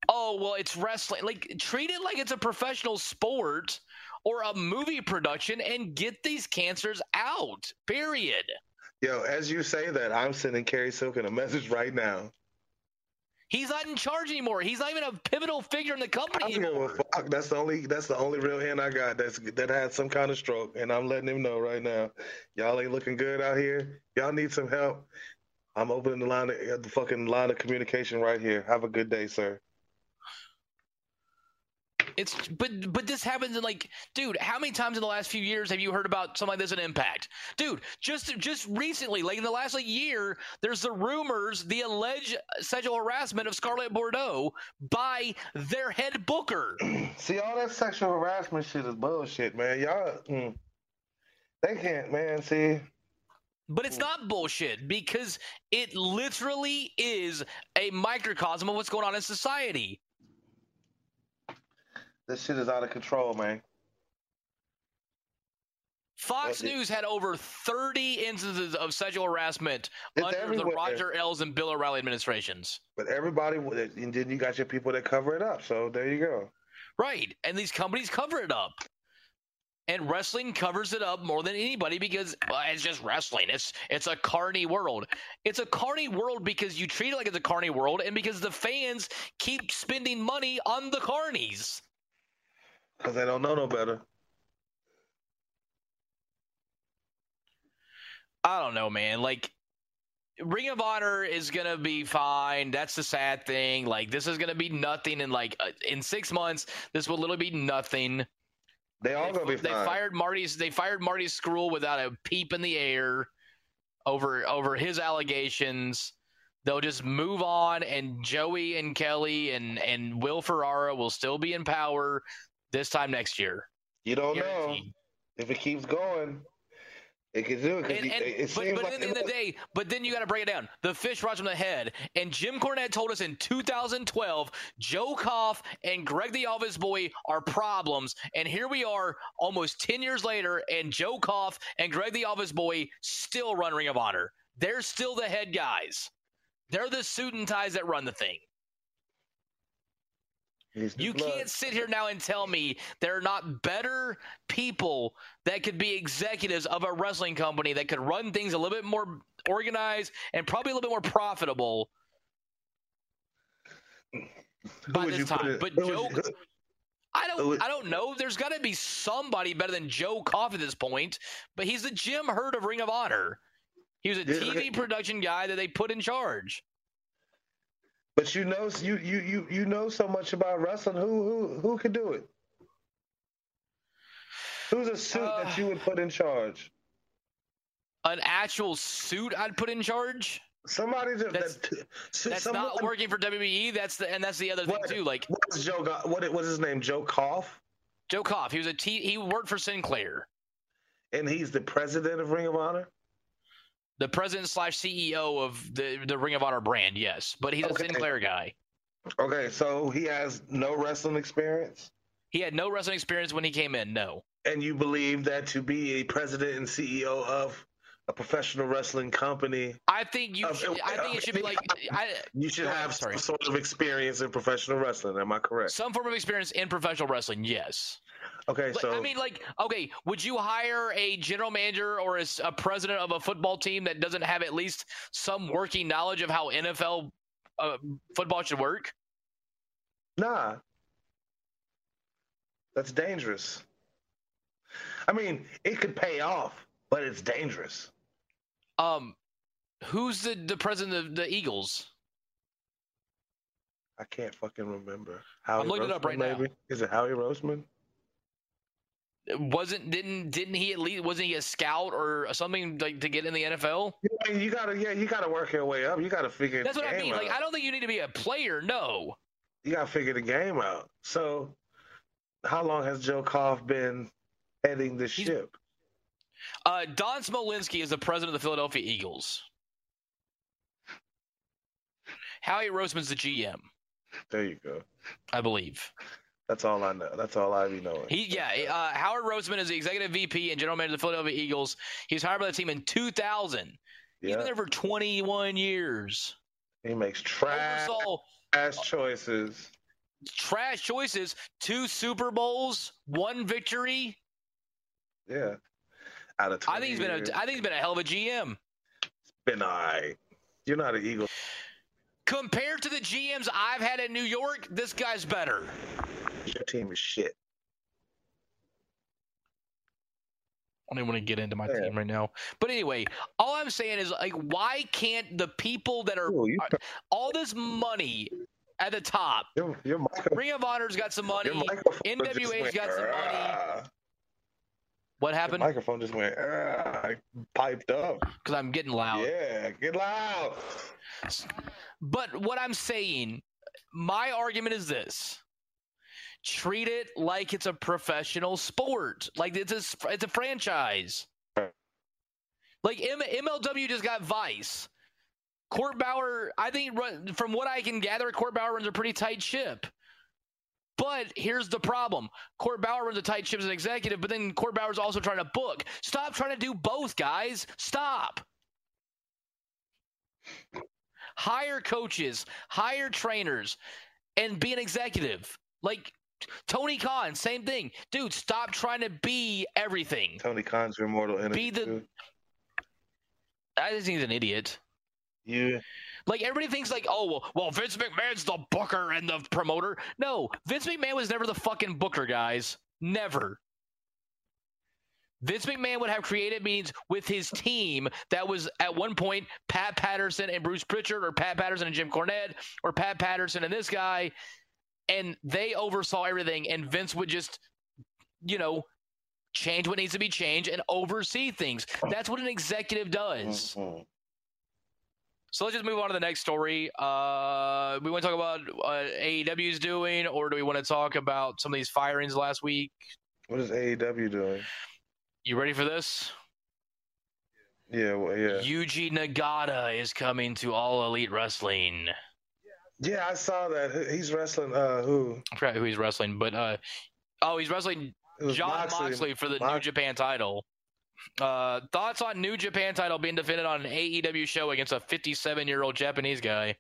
oh well, it's wrestling. Like treat it like it's a professional sport or a movie production and get these cancers out. Period. Yo, as you say that, I'm sending Cary Silkin a message right now. He's not in charge anymore. He's not even a pivotal figure in the company I don't give a anymore. fuck. That's the only that's the only real hand I got that's that had some kind of stroke, and I'm letting him know right now. Y'all ain't looking good out here. Y'all need some help. I'm opening the line of, the fucking line of communication right here. Have a good day, sir. It's but but this happens in like, dude, how many times in the last few years have you heard about something like this in Impact? Dude, just just recently, like in the last like year, there's the rumors, the alleged sexual harassment of Scarlett Bordeaux by their head booker. See, all that sexual harassment shit is bullshit, man. Y'all, mm, they can't, man. See, But it's not bullshit because it literally is a microcosm of what's going on in society. This shit is out of control, man. Fox News had over 30 instances of sexual harassment It's under the. Roger Ailes and Bill O'Reilly administrations. But everybody, and then you got your people that cover it up. So there you go. Right. And these companies cover it up. And wrestling covers it up more than anybody because well, it's just wrestling. It's it's a carny world. It's a carny world because you treat it like it's a carny world and because the fans keep spending money on the carnies. Because they don't know no better. I don't know, man. Like Ring of Honor is gonna be fine. That's the sad thing. Like this is gonna be nothing in like uh, in six months. This will literally be nothing. They all gonna be they fine. fired Marty's. They fired Marty Scurll without a peep in the air over over his allegations. They'll just move on, and Joey and Kelly and and Will Ferrara will still be in power this time next year. you don't know if it keeps going. It could do it. And, you- and, it but, but like at the end of the day, but then you got to break it down. The fish rots from the head. And Jim Cornette told us in 2012, Joe Koff and Greg the Office Boy are problems. And here we are, almost 10 years later, and Joe Koff and Greg the Office Boy still run Ring of Honor. They're still the head guys. They're the suit and ties that run the thing. You blood. can't sit here now and tell me there are not better people that could be executives of a wrestling company that could run things a little bit more organized and probably a little bit more profitable Who by this time. But who Joe, you- I don't, would- I don't know. There's got to be somebody better than Joe Koff at this point. But he's the Jim Herd of Ring of Honor. He was a Yeah, TV okay. production guy that they put in charge. But you know, you you you you know so much about wrestling. Who who who could do it? Who's a suit Uh, that you would put in charge? An actual suit I'd put in charge. Somebody that, That's- that so That's someone, not working for WWE. That's the and that's the other What? thing too. Like What was Joe? Go- What was his name? Joe Koff, Joe Koff, he was a T, he worked for Sinclair, and he's the president of Ring of Honor. The president slash CEO of the the Ring of Honor brand. Yes, but he's Okay. a Sinclair guy. Okay, so he has no wrestling experience, He had no wrestling experience when he came in. No, and you believe that to be a president and CEO of a professional wrestling company, I think you. Should, I think it should be like I, you should have sorry. some sort of experience in professional wrestling. Am I correct? some form of experience in professional wrestling. Yes, Okay, so I mean, like, okay, would you hire a general manager or a president of a football team that doesn't have at least some working knowledge of how NFL uh, football should work? Nah. That's dangerous. I mean, it could pay off, but it's dangerous. Um, who's the the president of the Eagles? I can't fucking remember. Howie looking it up right now. Is it Howie Roseman? Wasn't didn't didn't he at least wasn't he a scout or something like to get in the NFL? You gotta, yeah, you gotta work your way up. You gotta figure That's the what I mean. Like out. I don't think you need to be a player. No, you gotta figure the game out. So, how long has Joe Koff been heading the ship? uh, Don Smolenski is the president of the Philadelphia Eagles. Howie Roseman's the GM, There you go. I believe. That's all I know. That's all I be knowing. He yeah. Uh, Howard Roseman is the executive VP and general manager of the Philadelphia Eagles. He was hired by the team in 2000. He's yeah, been there for 21 years. he makes trash Oversaw ass choices. trash choices. Two Super Bowls, one victory. Yeah. Out of time. I think he's been a I think he's been a hell of a GM been all right. You're not an Eagle. compared to the GMs I've had in New York. This guy's better. Your team is shit. I don't even want to get into my Yeah. team right now. But anyway, all I'm saying is like, why can't the people that are Ooh, are- all this money at the top? your, your, Ring of Honor's got some money. your microphone just NWA's got some money. What happened? microphone just went "Ah," piped up. Because I'm getting loud. Yeah, get loud. But what I'm saying, my argument is this: treat it like it's a professional sport, like it's a, it's a franchise. Like M- MLW just got Vice. Court Bauer, I think, from what I can gather, Court Bauer runs a pretty tight ship. But here's the problem: Court Bauer runs a tight ship as an executive, but then Court Bauer's also trying to book. Stop trying to do both, guys. Stop. hire coaches, hire trainers, and be an executive. Like Tony Khan, same thing. Dude, stop trying to be everything. Tony Khan's your mortal enemy. Be the-. I just think he's an idiot. Yeah. Like everybody thinks like, oh well, well, Vince McMahon's the booker and the promoter. No, Vince McMahon was never the fucking booker, guys. Never. Vince McMahon would have creative meetings with his team that was at one point Pat Patterson and Bruce Pritchard, or Pat Patterson and Jim Cornette, or Pat Patterson and this guy, and they oversaw everything. And Vince would just, you know, change what needs to be changed and oversee things. That's what an executive does. Mhm. So let's just move on to the next story. Uh, we want to talk about what AEW is doing, or do we want to talk about some of these firings last week? What is AEW doing? You ready for this? Yeah, well, yeah, Yuji Nagata is coming to All Elite Wrestling. Yeah. I saw that. He's wrestling. Uh, who? I forgot who he's wrestling, but uh, oh, he's wrestling Jon Moxley, for the New Japan title. Uh, thoughts on New Japan title being defended on an AEW show against a 57 year old Japanese guy?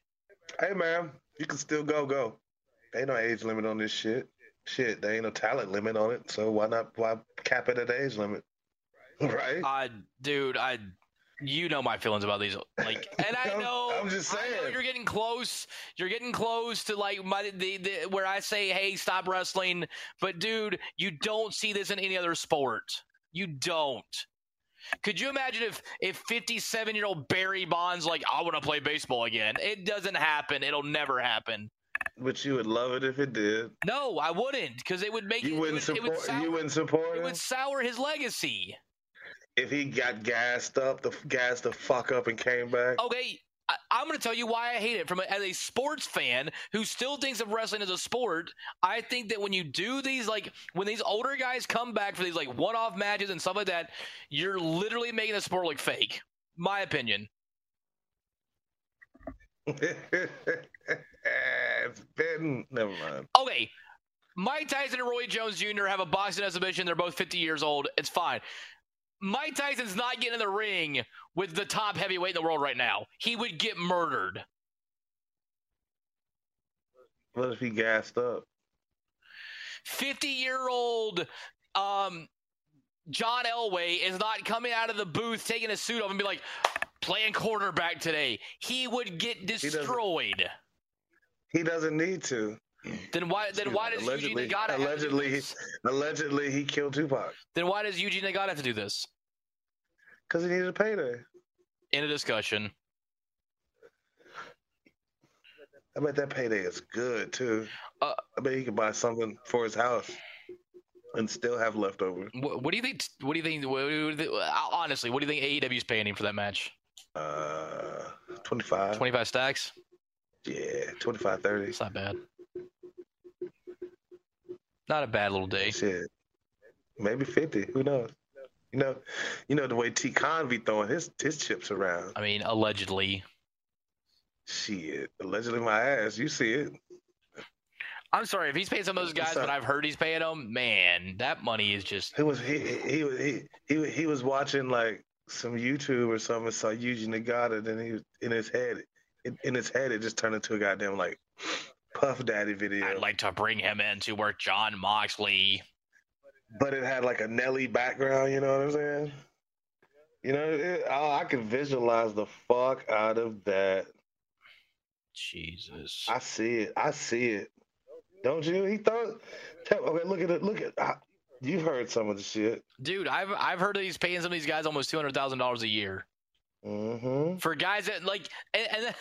Hey, man, you can still go, go. Ain't no age limit on this shit. Shit, there ain't no talent limit on it. So why not? Why cap it at age limit? Right? Uh, dude, I, you know my feelings about these. Like, and I know, I'm just I know saying. you're getting close. You're getting close to like my the, the where I say, hey, stop wrestling. But dude, you don't see this in any other sport. You don't. Could you imagine if if 57 year old Barry Bonds like I want to play baseball again? It doesn't happen. It'll never happen. But you would love it if it did. No, I wouldn't because it would make You it, wouldn't it would, it would support. sour, You wouldn't support it him would sour his legacy. If he got gassed up, the gassed the fuck up and came back. Okay, I, I'm going to tell you why I hate it. From a, as a sports fan who still thinks of wrestling as a sport, I think that when you do these, like when these older guys come back for these like one-off matches and stuff like that, you're literally making the sport look fake. My opinion. it's been never mind. Okay, Mike Tyson and Roy Jones Jr. have a boxing exhibition. They're both 50 years old. It's fine. Mike Tyson's not getting in the ring with the top heavyweight in the world right now. He would get murdered. What if he gassed up? 50 year old um, John Elway is not coming out of the booth taking his suit off and be like, playing quarterback today. He would get doesn't- destroyed. He doesn't need to. Then why? Then why does allegedly- Yuji Nagata have to do allegedly- this? Allegedly, he killed Tupac Then why does Yuji Nagata have to do this? because he needed a payday. In a discussion. I bet that payday is good too. Uh, I bet he could buy something for his house and still have leftovers. What, what do you think? What do you think? What, you honestly, what do you think AEW is paying him for that match? Uh, 25. Twenty-five stacks. Yeah, 25, 30. It's not bad. Not a bad little day. Shit. Maybe 50. Who knows? You know, you know the way T Khan be throwing his his chips around. I mean, allegedly. Shit. Allegedly my ass. You see it. I'm sorry if he's paying some of those guys, but I've heard he's paying them. Man, that money is just He was he he was he he, he was watching like some YouTube or something. Saw Yuji Nagata. Then he was in his head. In, in his head, it just turned into a goddamn like Puff Daddy video. I'd like to bring him in to work Jon Moxley. but it had like a Nelly background. You know what I'm saying? You know, it, oh, I can visualize the fuck out of that. Jesus. I see it. I see it. Don't you? He thought. Tell, okay, look at it. Look at. I, you've heard some of the shit. Dude, I've I've heard that he's paying some of these guys almost two hundred thousand dollars a year Mm-hmm. for guys that like and. and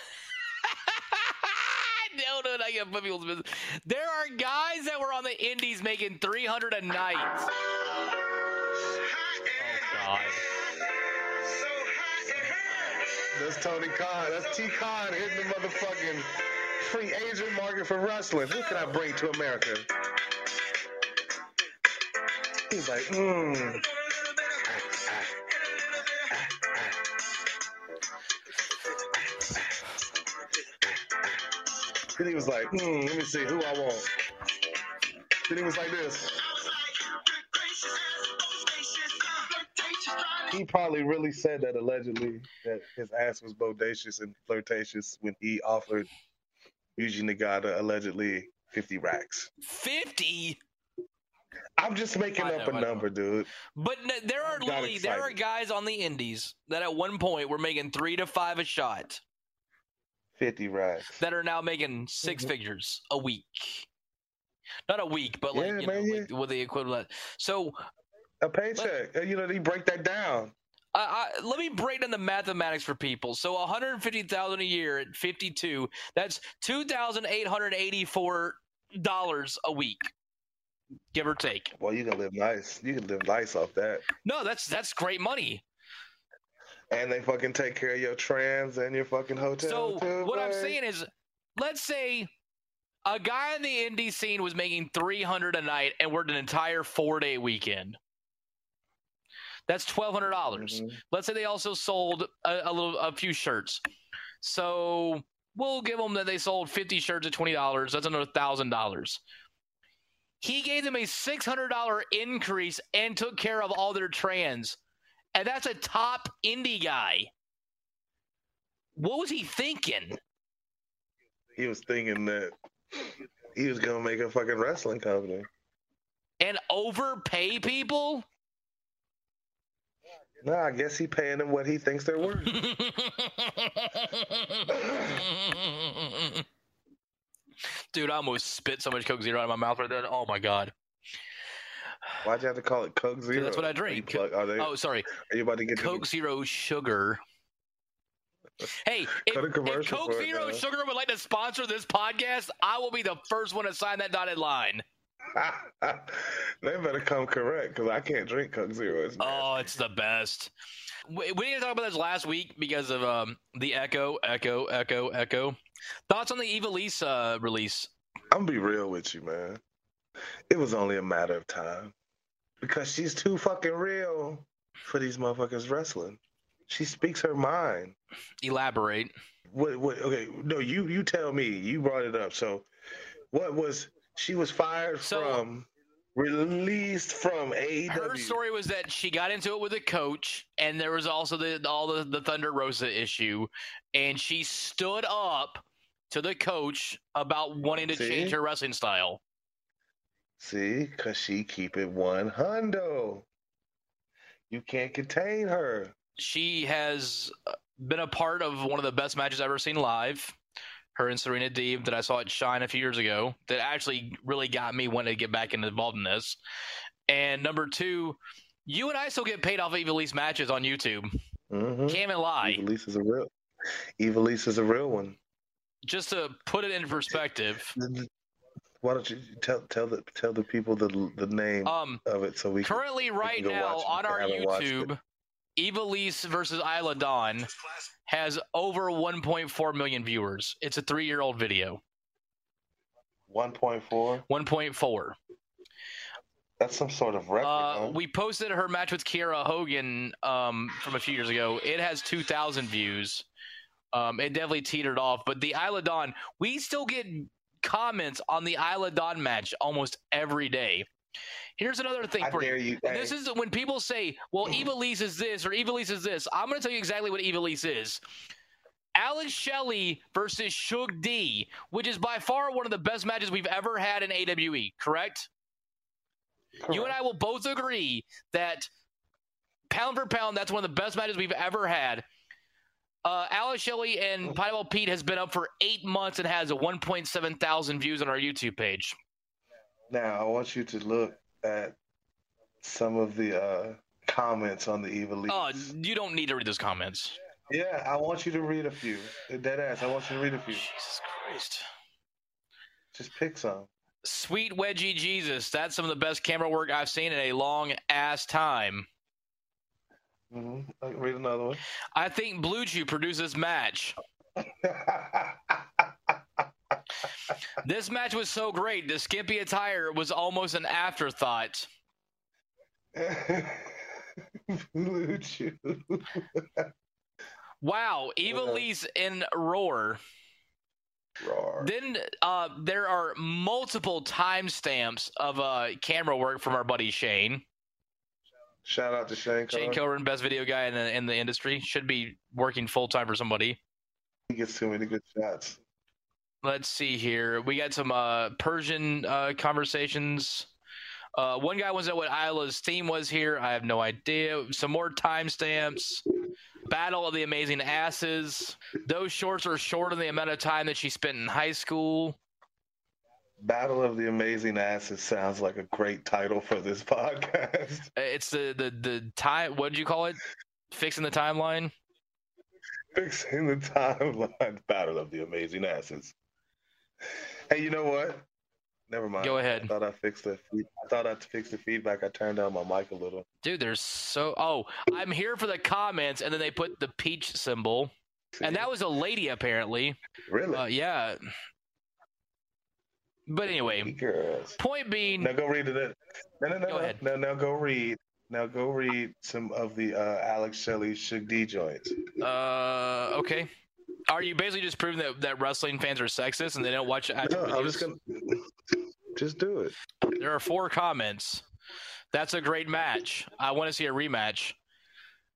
No, no, I get people's business. There are guys that were on the Indies making three hundred a night. Oh God! That's Tony Khan. That's T Khan hitting the motherfucking free agent market for wrestling. Who can I bring to America? He's like, mmm. Then he was like, hmm, let me see who I want. Then he was like this. He probably really said that allegedly that his ass was bodacious and flirtatious when he offered Yuji Nagata allegedly 50 racks. Fifty. I'm just making I up know, a know. number, dude. But n- there are literally there are guys on the Indies that at one point were making three to five a shot 50 racks. that are now making 6 Mhm. figures a week. Not a week, but like Yeah, you man, know, like with the equivalent. So A paycheck. Uh, You know, they break that down. I, I, let me break down the mathematics for people. So 150,000 a year at 52, that's $2,884 a week, give or take. Well, you can live nice. You can live nice off that. No, that's that's great money. And they fucking take care of your trans and your fucking hotel. So too, what I'm saying is, let's say a guy in the indie scene was making 300 a night and worked an entire four day weekend. That's $1,200. dollars Mhm. Let's say they also sold a, a little, a few shirts. So we'll give them that they sold 50 shirts at $20. That's another thousand dollars. He gave them a $600 increase and took care of all their trans. And that's a top indie guy. What was he thinking? He was thinking that he was gonna make a fucking wrestling company. And overpay people? No, I guess he paying them what he thinks they're worth. Dude, I almost spit so much Coke Zero out of my mouth right there. Oh my god. Why'd you have to call it Coke Zero? that's what I drink. plug- they, Oh, sorry. are you about to get Coke Zero Sugar. Hey, if, if Coke for it Zero. Sugar would like to sponsor this podcast, I will be the first one to sign that dotted line. They better come correct because I can't drink Coke Zero. It's Oh, it's the best. We, we didn't talk about this last week because of um, the Echo, Echo, Echo, Echo. Thoughts on the Ivelisse release? I'm gonna be real with you, man. It was only a matter of time because she's too fucking real for these motherfuckers wrestling. She speaks her mind. Elaborate. What? What? Okay, no, you you tell me. You brought it up. So, what was she was fired So- from? Released from AEW. Her story was that she got into it with a coach, and there was also the all the, the Thunder Rosa issue, and she stood up to the coach about wanting to See? change her wrestling style. See, cause she keep it one hundo. You can't contain her. She has uh, been a part of one of the best matches I've ever seen live. Her and Serena Deeb that I saw at Shine a few years ago. That actually really got me wanting to get back involved in this. And number two, you and I still get paid off of Ivelisse matches on YouTube. Mm-hmm. Can't even lie. Ivelisse is a real. Ivelisse is a real one. Just to put it in perspective, Why don't you tell tell the tell the people the the name um, of it so we can currently right go now watch on our. YouTube, Ivelisse versus Isla Dawn has over 1.4 million viewers. It's a three-year-old video. one point four. 1.4. That's some sort of record. Uh, huh? we posted her match with Kiera Hogan um, from a few years ago. It has 2,000 views. Um, it definitely teetered off, but the Isla Dawn, we still get comments on the Isla Dawn match almost every day. Here's another thing I for you. dare you. And This is when people say, well, Eva Ivelisse is this or Eva Ivelisse is this. I'm going to tell you exactly what Eva Ivelisse is. Alex Shelley versus Shug D, which is by far one of the best matches we've ever had in AWE, correct? You and I will both agree that pound for pound, that's one of the best matches we've ever had. Uh, Alex Shelley and Pineapple Pete has been up for eight months and has a 1.7 thousand views on our YouTube page. Now I want you to look at some of the uh, comments on the Evil Leaks. Oh, you don't need to read those comments. Yeah, I want you to read a few. Dead ass. I want you to read a few. Jesus Christ. Just pick some. Sweet Wedgie Jesus. That's some of the best camera work I've seen in a long ass time. Hmm Read another one. I think BlueChew produces match. This match was so great. The skimpy attire was almost an afterthought. BlueChew. Wow, Evil Okay. Lease in Roar. Roar. Then uh, there are multiple timestamps of uh, camera work from our buddy Shane. Shout out to Shane. Shane Cohen. Best video guy in the, in the industry, should be working full time for somebody. He gets too many good shots. Let's see here. We got some uh, Persian uh, conversations. Uh, one guy wants to know what Isla's theme was here. I have no idea. Some more timestamps. Battle of the Amazing Asses. Those shorts are shorter than the amount of time that she spent in high school. Battle of the Amazing Asses sounds like a great title for this podcast. Uh, It's the the the time. What did you call it? Fixing the timeline. Fixing the timeline. Battle of the Amazing Asses. Hey, you know what? Never mind. Go ahead. I thought I fixed the. I thought I'd fix the feedback. I turned down my mic a little. Dude, there's so. Oh, I'm here for the comments, and then they put the peach symbol, and that was a lady apparently. really Uh, yeah. But anyway, girls. point being, Now go read it. No, no, no, Go no. ahead. no. Now go read. Now go read some of the uh, Alex Shelley Shug D joints. uh, okay. Are you basically just proving that, that wrestling fans are sexist and they don't watch actual No, I'm just gonna just do it. There are four comments. That's a great match. I want to see a rematch.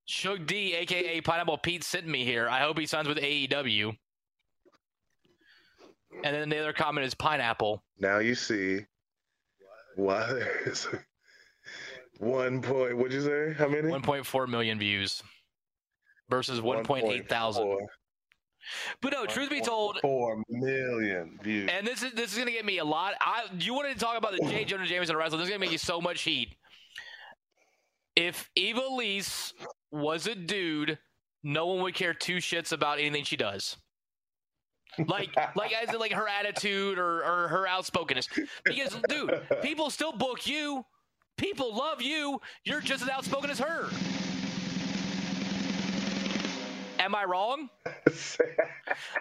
Shug D, aka Pineapple Pete, sent me here. I hope he signs with AEW. And then the other comment is pineapple. Now you see why there's one point. What'd you say? How many? 1.4 million views versus 1.8 thousand. But no, truth be told, Four million views. and this is this is gonna get me a lot. I you wanted to talk about the J. Jonah Jameson wrestle. This is gonna make you so much heat. If Ivelisse was a dude, no one would care two shits about anything she does. Like, like as in like her attitude or, or her outspokenness. Because, dude, people still book you. People love you. You're just as outspoken as her. Am I wrong?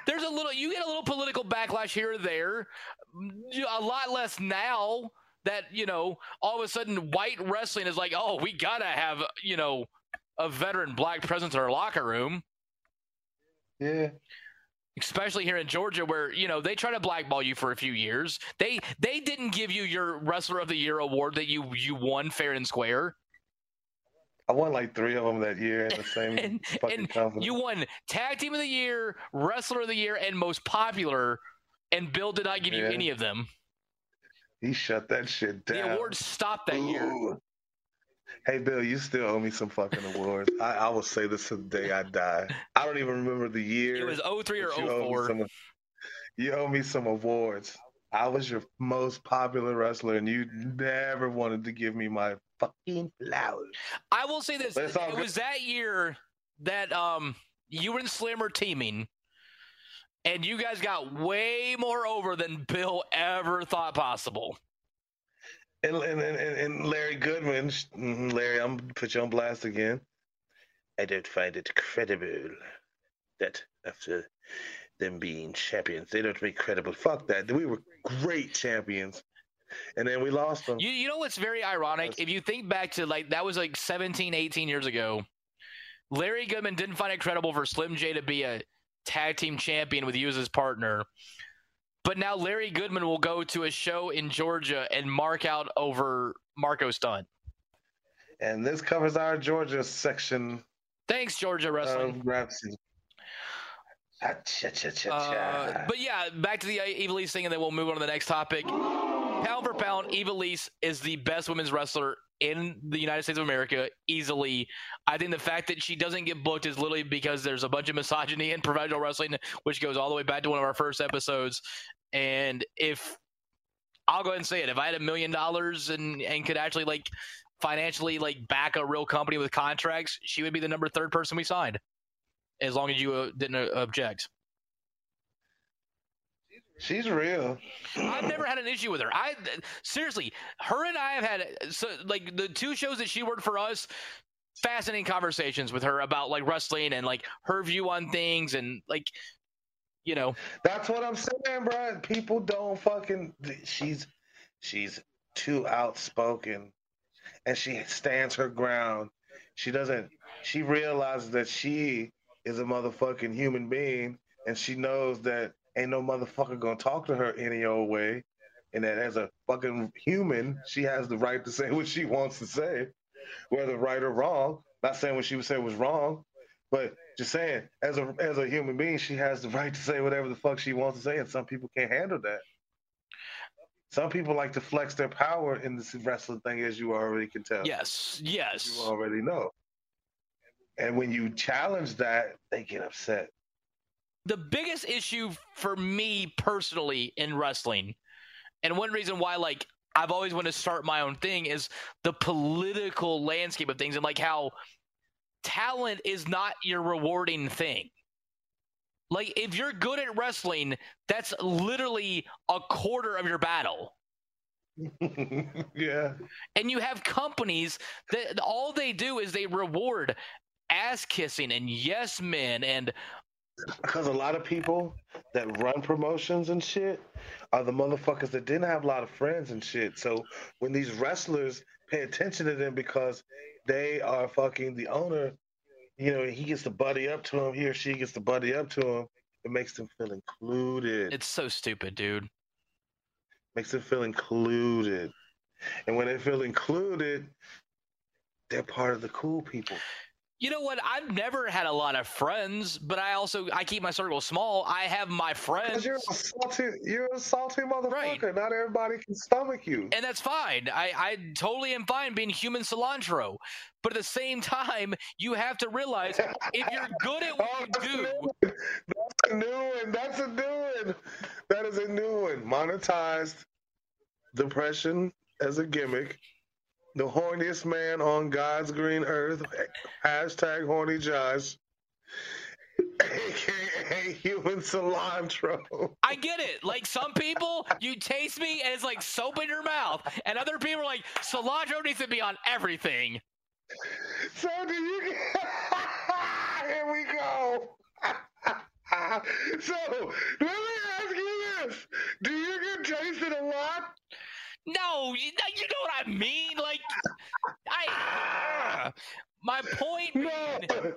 there's a little you get a little political backlash here or there a lot less now that you know all of a sudden white wrestling is like oh we gotta have you know a veteran black presence in our locker room yeah. Especially here in georgia where you know they try to blackball you for a few years they they didn't give you your wrestler of the year award that you you won fair and square I won like three of them that year in the same and, fucking and company. you won tag team of the year wrestler of the year and most popular and bill did not give you any of them he shut that shit down. The awards stopped that year. Hey Bill, you still owe me some fucking awards. I, I will say this to the day I die. I don't even remember the year. It was 03 or but you owe 04. some- You owe me some awards. I was your most popular wrestler, and you never wanted to give me my fucking flowers. I will say this: But it's all it good. was that year that um you and Slim were teaming, and you guys got way more over than Bill ever thought possible. And and and, and Larry Goodman, mhm, Larry, I'm gonna put you on blast again. I don't find it credible that after them being champions, they don't make credible. Fuck that. We were great champions, and then we lost them. You you know what's very ironic? If you think back to like that was like 17, 18 years ago, Larry Goodman didn't find it credible for Slim J to be a tag team champion with you as his partner. But now Larry Goodman will go to a show in Georgia and mark out over Marco Stunt. And this covers our Georgia section Thanks, Georgia Wrestling. Ah, Uh, but yeah, back to the Ivelisse thing, and then we'll move on to the next topic. Pound for pound, Ivelisse is the best women's wrestler in the United States of America, easily. I think the fact that she doesn't get booked is literally because there's a bunch of misogyny in professional wrestling, which goes all the way back to one of our first episodes. And if I'll go ahead and say it, if I had a million dollars and and could actually like financially like back a real company with contracts, she would be the number third person we signed, as long as you uh, didn't uh, object. She's real. I've never had an issue with her. I seriously, her and I have had so like the two shows that she worked for us. Fascinating conversations with her about like wrestling and like her view on things and like you know That's what I'm saying, bro. People don't fucking. She's she's too outspoken, and she stands her ground. She doesn't. She realizes that she is a motherfucking human being, and she knows that ain't no motherfucker gonna talk to her any old way, and that as a fucking human, she has the right to say what she wants to say, whether right or wrong. Not saying what she would say was wrong, but just saying, as a as a human being, she has the right to say whatever the fuck she wants to say, and some people can't handle that. Some people like to flex their power in this wrestling thing, as you already can tell. yes yes. you already know. And when you challenge that, they get upset. The biggest issue for me personally in wrestling, and one reason why like I've always wanted to start my own thing is the political landscape of things and like how talent is not your rewarding thing. Like if you're good at wrestling, that's literally a quarter of your battle. yeah. And you have companies that all they do is they reward ass kissing and yes men and Because a lot of people that run promotions and shit are the motherfuckers that didn't have a lot of friends and shit. So when these wrestlers pay attention to them because they are fucking the owner, you know, he gets to buddy up to him, he or she gets to buddy up to him, it makes them feel included. it's so stupid, dude. makes them feel included. And when they feel included, they're part of the cool people. You know what? I've never had a lot of friends, but I also I keep my circle small. I have my friends, you're a salty, you're a salty motherfucker. Right. Not everybody can stomach you. and that's fine. I I totally am fine being human cilantro, but at the same time, you have to realize if you're good at what Oh, you do, new. That's a new one. That's a new one. That is a new one. Monetized depression as a gimmick. The horniest man on God's green earth. Hashtag horny Josh. AKA human cilantro. I get it. Like some people, you taste me and it's like soap in your mouth, and other people are like cilantro needs to be on everything. So do you get... Here we go. so let me ask you this. Do you get tasted a lot? No, you, you know what I mean. Like, I. my point being, No.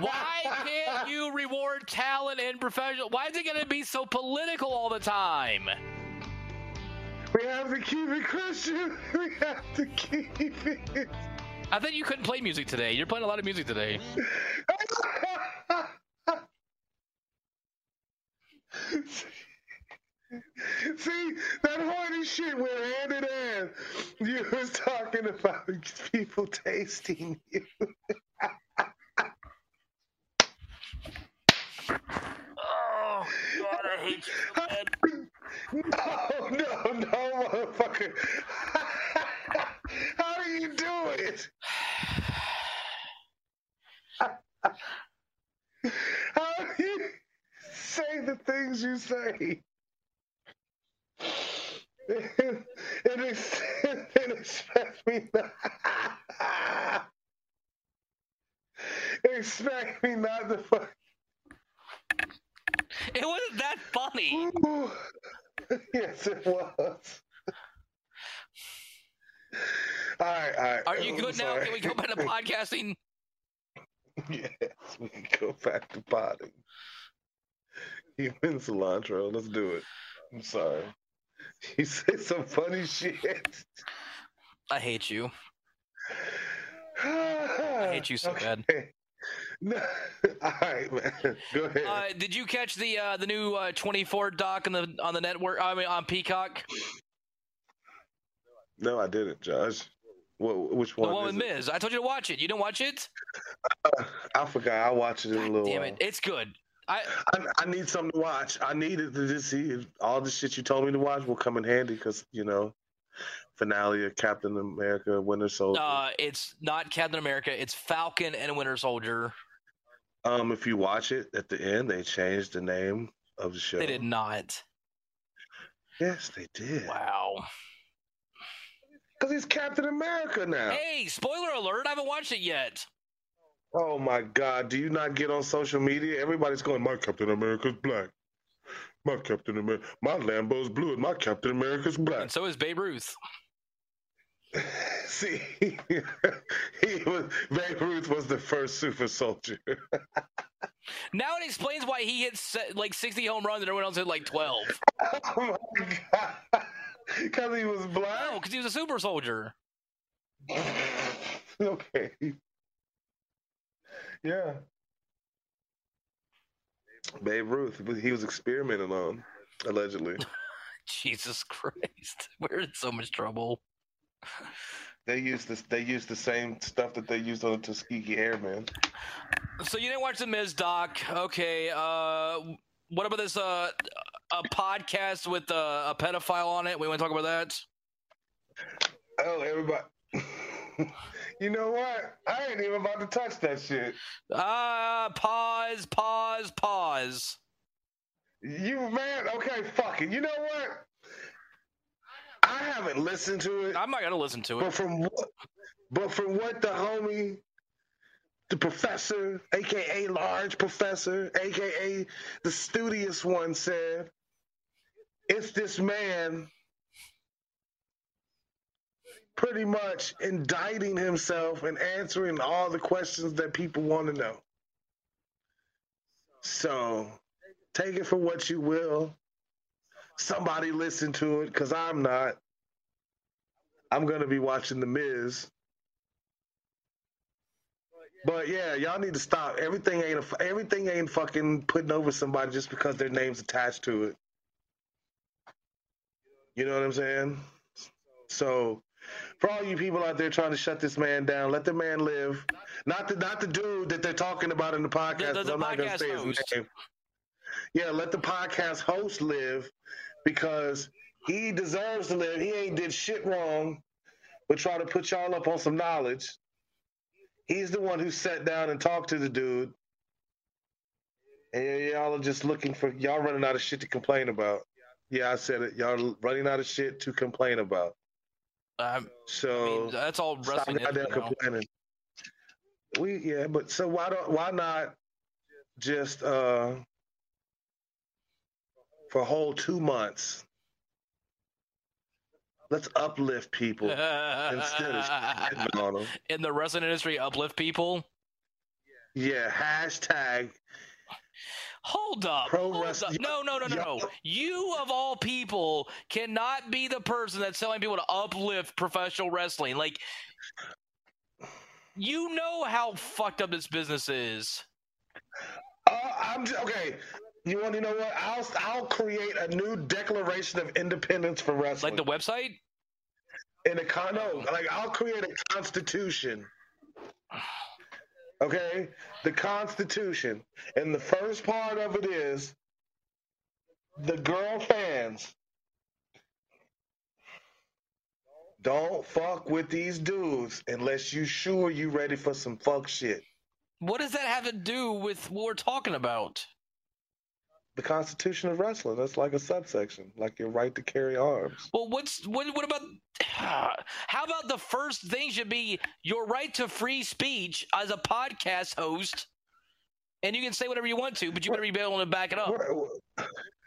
why can't you reward talent and professional? Why is it going to be so political all the time? We have to keep it Christian. We have to keep it. I thought you couldn't play music today. You're playing a lot of music today. See, that horny shit went hand in hand. You was talking about people tasting you. Oh God, I hate you. Man. No, no, no, motherfucker. How do you do it? How do you say the things you say? and, ex- and expect me not. expect me not to fuck. It wasn't that funny. yes, it was. All right, all right. Are you I'm good now? sorry. Can we go back to podcasting? yes, we can go back to potting. Human cilantro. Let's do it. I'm sorry. You say some funny shit. I hate you. I hate you so bad. No. All right, man. Go ahead. Uh, did you catch the uh, the new uh, 24 doc on the on the network? I mean, on Peacock. no, I didn't, Josh. What, which The one? one is with it? Miz. I told you to watch it. You didn't watch it? I forgot. I watched it in a little Damn while. it! It's good. I I, I need something to watch. I needed to just see if all the shit you told me to watch will come in handy because you know, finale of Captain America: Winter Soldier. uh, it's not Captain America. It's Falcon and Winter Soldier. Um, if you watch it at the end, they changed the name of the show. They did not. Yes, they did. Wow. Because he's Captain America now. Hey, spoiler alert! I haven't watched it yet. Oh my God! Do you not get on social media? Everybody's going, "My Captain America's black. My Captain America. My Lambo's blue, and my Captain America's black." And so is Babe Ruth. See, he was Babe Ruth was the first super soldier. Now it explains why he hit like 60 home runs and everyone else hit like 12. oh my God! Because he was No, black. because he was a super soldier. okay. Yeah. Babe Ruth, he was experimenting on, allegedly. Jesus Christ. We're in so much trouble. They used this. They used the same stuff that they used on the Tuskegee Airmen. So you didn't watch the Miz doc. Okay. Uh, what about this uh, a podcast with uh, a pedophile on it? We want to talk about that? Oh, everybody. you know what? I ain't even about to touch that shit. Uh, pause, pause, pause. You man, okay, fuck it. You know what? I haven't listened to it, I'm not to listen to it. but from what, but from what the homie, the professor, aka large professor, aka the studious one said, it's this man pretty much indicting himself and answering all the questions that people want to know. So take it for what you will. Somebody listen to it because I'm not. I'm going to be watching The Miz. But yeah, y'all need to stop. Everything ain't a, everything ain't fucking putting over somebody just because their name's attached to it. You know what I'm saying? So, for all you people out there trying to shut this man down, let the man live. Not the not the dude that they're talking about in the podcast. The- the- 'cause I'm not gonna say his host. name. Yeah, let the podcast host live because he deserves to live. He ain't did shit wrong, but try to put y'all up on some knowledge. He's the one who sat down and talked to the dude. And y'all are just looking for y'all running out of shit to complain about. Yeah, I said it. Y'all running out of shit to complain about. Um, I So mean, that's all wrestling is goddamn complaining. We yeah, but so why don't why not just uh for a whole two months? Let's uplift people instead of shitting on them. in the wrestling industry, uplift people. Yeah, hashtag Hold up. Pro hold wrest- up. No, no, no, no, no. You, of all people, cannot be the person that's telling people to uplift professional wrestling. Like, you know how fucked up this business is. Uh, I'm just, okay. You want to know what? I'll I'll create a new Declaration of Independence for wrestling. Like the website? In a con no, like I'll create a constitution. Okay, the Constitution, and the first part of it is the girl fans don't fuck with these dudes unless you sure you ready for some fuck shit. What does that have to do with what we're talking about? The Constitution of Wrestling, that's like a subsection, like your right to carry arms. Well, what's what? What about? How about the first thing should be your right to free speech as a podcast host, and you can say whatever you want to, but you better be able to back it up. We're,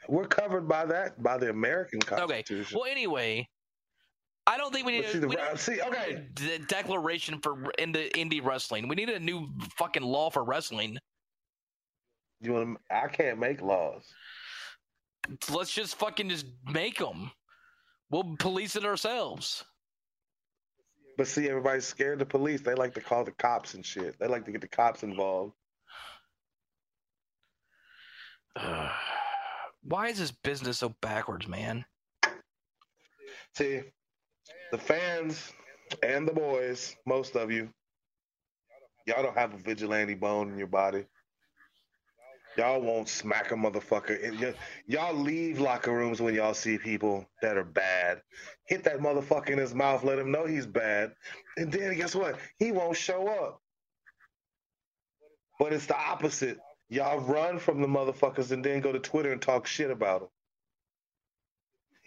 we're covered by that, by the American Constitution. Okay. Well, anyway, I don't think we need But see, a, the, we need see, okay, a declaration for in the indie wrestling. We need a new fucking law for wrestling. You want? to I can't make laws. Let's just fucking just make them. We'll police it ourselves. But see, everybody's scared of the police. They like to call the cops and shit. They like to get the cops involved. Uh, why is this business so backwards, man? See, the fans and the boys, most of you, y'all don't have a vigilante bone in your body. Y'all won't smack a motherfucker. Y'all leave locker rooms when y'all see people that are bad. Hit that motherfucker in his mouth, let him know he's bad. And then guess what? He won't show up. But it's the opposite. Y'all run from the motherfuckers and then go to Twitter and talk shit about them.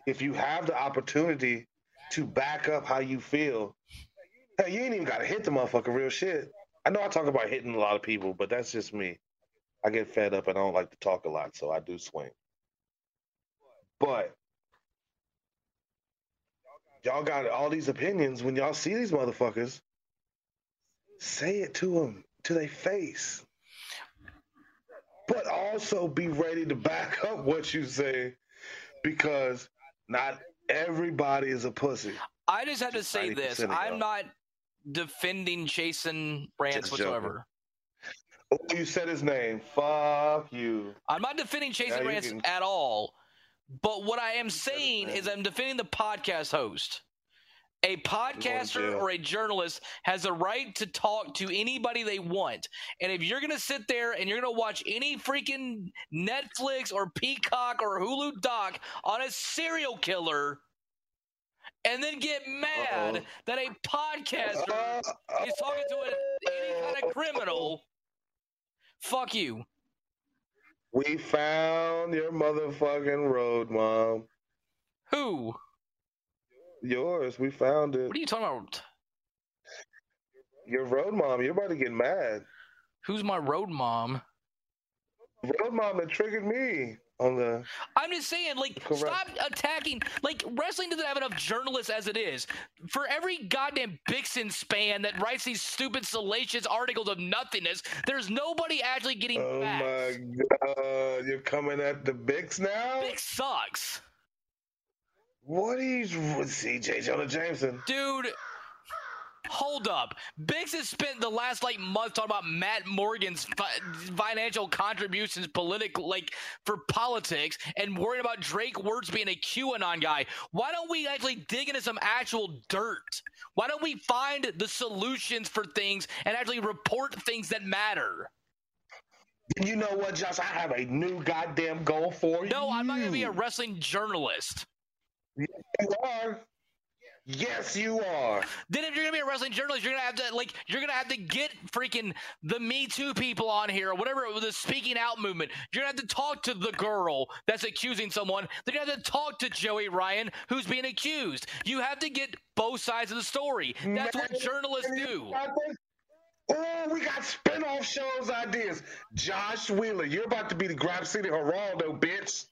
If you have the opportunity to back up how you feel, hell, you ain't even got to hit the motherfucker real shit. I know I talk about hitting a lot of people, but that's just me. I get fed up and I don't like to talk a lot, so I do swing. But y'all got all these opinions when y'all see these motherfuckers. Say it to them, to their face. But also be ready to back up what you say because not everybody is a pussy. I just have to say this: I'm not defending Jason joking. whatsoever. Oh, you said his name. Fuck you. I'm not defending you Rants can- at all. But what I am saying is. I'm defending the podcast host. A podcaster or a journalist has a right to talk to anybody they want. And if you're going to sit there and you're going to watch any freaking Netflix or Peacock or Hulu doc on a serial killer and then get mad Uh-oh. that a podcaster Uh, is talking to an, any kind of criminal, fuck you. We found your motherfucking road, mom. Who? Yours. We found it. What are you talking about? Your road mom. You're about to get mad. Who's my road mom? Road mom that triggered me on the. I'm just saying, like, stop attacking. Like, wrestling doesn't have enough journalists as it is. For every goddamn Bixenspan that writes these stupid, salacious articles of nothingness, there's nobody actually getting Oh facts. my god! You're coming at the Bix now. Bix sucks, What you? CJ Jonah Jameson. dude. Hold up. Biggs has spent the last like month talking about Matt Morgan's fi- financial contributions, political, like for politics, and worrying about Drake Wuertz being a QAnon guy. Why don't we actually dig into some actual dirt? Why don't we find the solutions for things and actually report things that matter? You know what, Josh? I have a new goddamn goal for you. No, I'm not going to be a wrestling journalist. You are. Yes, you are. Then if you're gonna be a wrestling journalist, you're gonna have to like you're gonna have to get freaking the Me Too people on here or whatever the speaking out movement. You're gonna have to talk to the girl that's accusing someone. Then you have to talk to Joey Ryan who's being accused. You have to get both sides of the story. That's what journalists do. Oh, we got spin-off shows ideas. Josh Wheeler, you're about to be the Grab City Geraldo, bitch.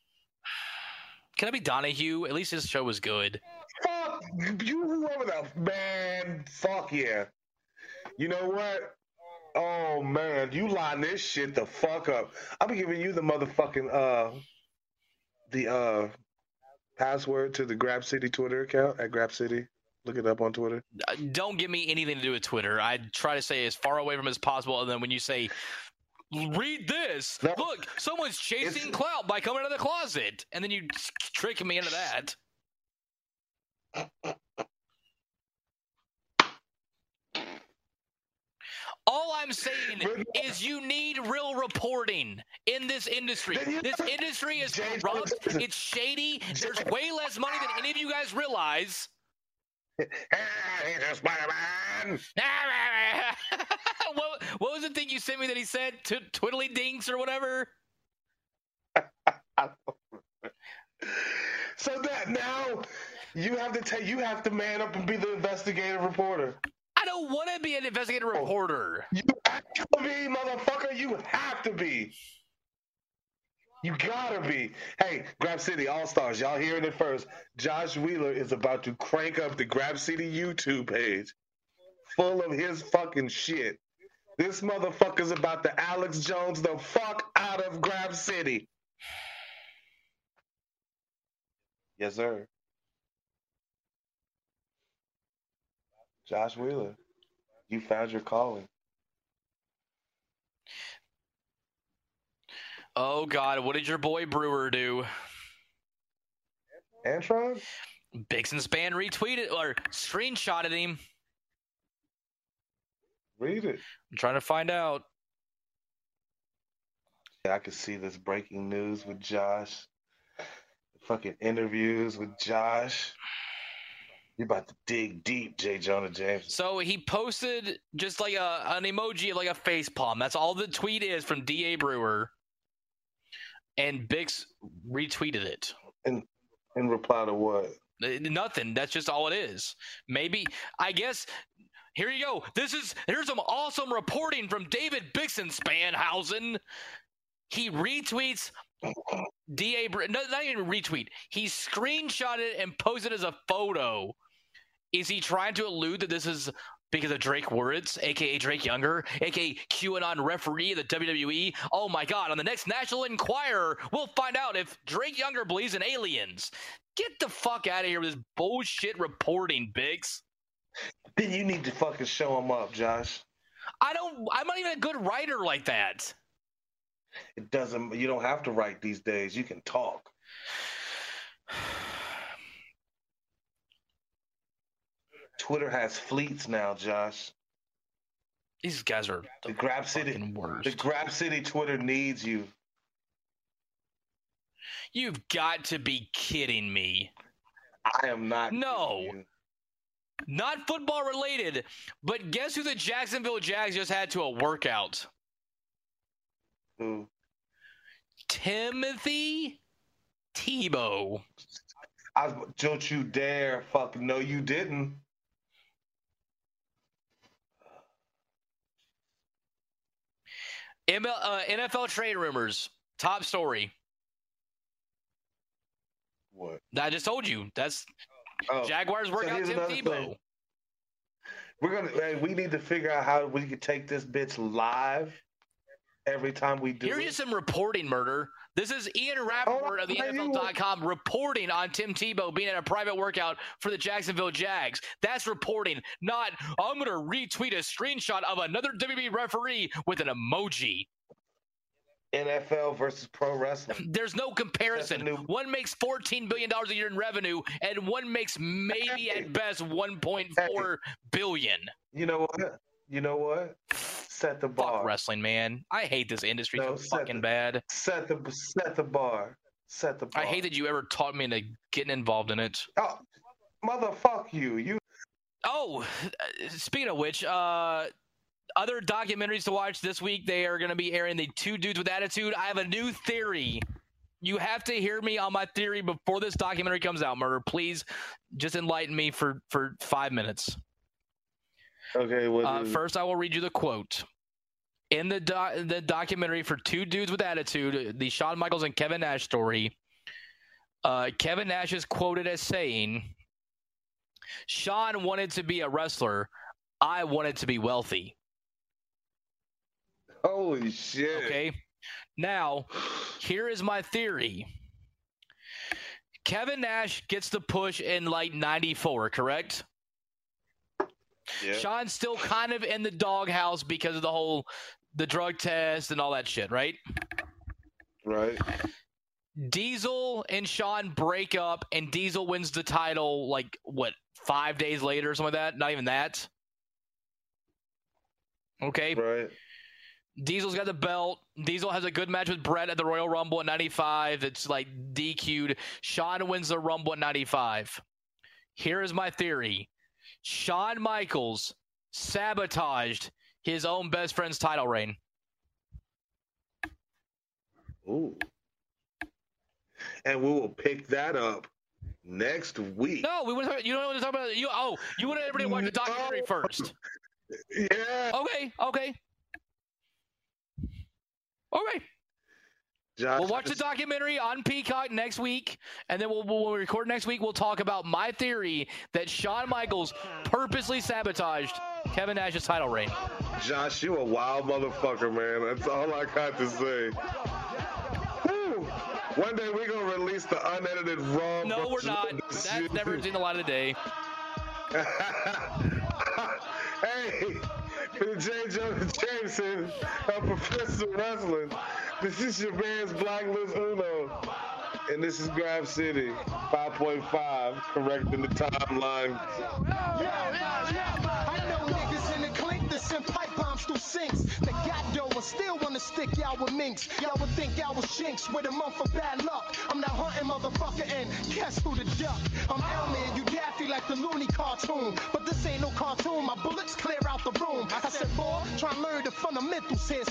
Can I be Donahue? At least his show was good. Fuck you, whoever the man. Fuck yeah. You know what? Oh man, you line this shit the fuck up. I'm giving you the motherfucking uh the uh password to the Grab City Twitter account at Grab City. Look it up on Twitter. Uh, Don't give me anything to do with Twitter. I try to stay as far away from it as possible, and then when you say read this. No. Look, someone's chasing clout by coming out of the closet, and then you trick me into that. All I'm saying is you need real reporting in this industry. This industry is corrupt. It's shady. There's way less money than any of you guys realize. Hey, he's a Spider-Man. what, what was the thing you sent me that he said? T- twiddly dinks or whatever? So that now you have to take you have to man up and be the investigative reporter. I don't want to be an investigative Oh. reporter. You have to be, motherfucker. You have to be. You gotta be. Hey, Grab City All Stars, y'all hearing it first. Josh Wheeler is about to crank up the Grab City YouTube page full of his fucking shit. This motherfucker's about to Alex Jones the fuck out of Grab City. Yes, sir. Josh Wheeler, you found your calling. Oh God, what did your boy Brewer do? Antron? Bixenspan retweeted or screenshotted him. Read it. I'm trying to find out. Yeah, I could see this breaking news with Josh. Fucking interviews with Josh. You about to dig deep, J. Jonah James. So he posted just like a an emoji of like a face palm. That's all the tweet is from Da Brewer. And Bix retweeted it. And in reply to what? Nothing. That's just all it is. Maybe I guess here you go. This is here's some awesome reporting from David Bixen Spanhausen. He retweets Da Bre- no, not even retweet. He screenshot it and posted it as a photo. Is he trying to allude that this is because of Drake Wuertz, aka Drake Younger, aka QAnon referee of the WWE? Oh my god, on the next National Enquirer, we'll find out if Drake Younger believes in aliens. Get the fuck out of here with this bullshit reporting, Biggs. Then you need to fucking show him up, Josh. I don't I'm not even a good writer like that. It doesn't. You don't have to write these days. You can talk. Twitter has fleets now, Josh. These guys are The the Grab City, worst. the Grab City Twitter needs you. You've got to be kidding me. I am not. No. Not football related, but guess who the Jacksonville Jags just had to a workout? Who? Timothy Tebow. I don't you dare fuck no you didn't. ML, uh, NFL trade rumors. Top story. What? I just told you. That's Oh, Jaguars work so Tim Tebow. thing. we're gonna hey, we need to figure out how we can take this bitch live every time we do Here's it. just some reporting murder. This is Ian Rapoport of the oh, you- NFL.com reporting on Tim Tebow being at a private workout for the Jacksonville Jags. That's reporting, not I'm going to retweet a screenshot of another WWE referee with an emoji. NFL versus pro wrestling. There's no comparison. New- One makes $14 billion a year in revenue, and one makes maybe at best 1.4 billion. You know what? You know what? Set the Fuck bar. wrestling, man. I hate this industry No, so fucking the- bad. Set the set the bar. Set the bar. I hate that you ever taught me into getting involved in it. Oh, motherfuck you. You Oh, speaking of which, uh, other documentaries to watch this week. They are going to be airing the Two Dudes with Attitude. I have a new theory. You have to hear me on my theory before this documentary comes out. Murder, please, just enlighten me for for five minutes. Okay? Uh, first, I will read you the quote. In the do- the documentary for Two Dudes with Attitude, the Shawn Michaels and Kevin Nash story, uh, Kevin Nash is quoted as saying, "Shawn wanted to be a wrestler. I wanted to be wealthy." Holy shit. Okay. Now, here is my theory. Kevin Nash gets the push in like 94, correct? Yeah. Shawn's still kind of in the doghouse because of the whole the drug test and all that shit, right? Right. Diesel and Sean break up and Diesel wins the title like what, 5 days later or something like that? Not even that. Okay. Right. Diesel's got the belt. Diesel has a good match with Bret at the Royal Rumble at 95. It's like DQ'd. Shawn wins the Rumble at 95. Here is my theory Shawn Michaels sabotaged his own best friend's title reign. Ooh. And we will pick that up next week. No, we want to. You don't want to talk about you. Oh, you want everybody to watch the documentary No. first. Yeah. Okay, okay, okay. Josh, We'll watch the documentary on Peacock next week, and then we'll, we'll when we record next week. We'll talk about my theory that Shawn Michaels purposely sabotaged Kevin Nash's title reign. Josh, you a wild motherfucker, man. That's all I got to say. Whew. One day we're gonna release the unedited raw. No, we're not. That's never seen the light of day. hey, am J. Jonah Jameson of Professional Wrestling. This is your man's Blacklist Uno. And this is Grab City 5.5, correcting the timeline. I in the send pipe bombs through sinks. The got dough and still wanna stick y'all with minks. Y'all would think y'all was shinks with a month for bad luck. I'm not hunting motherfucker and guess who the duck? I'm Elmer, you daffy like the loony cartoon. But this ain't no cartoon, my bullets clear out the room. I said, boy, try and learn the fundamentals here.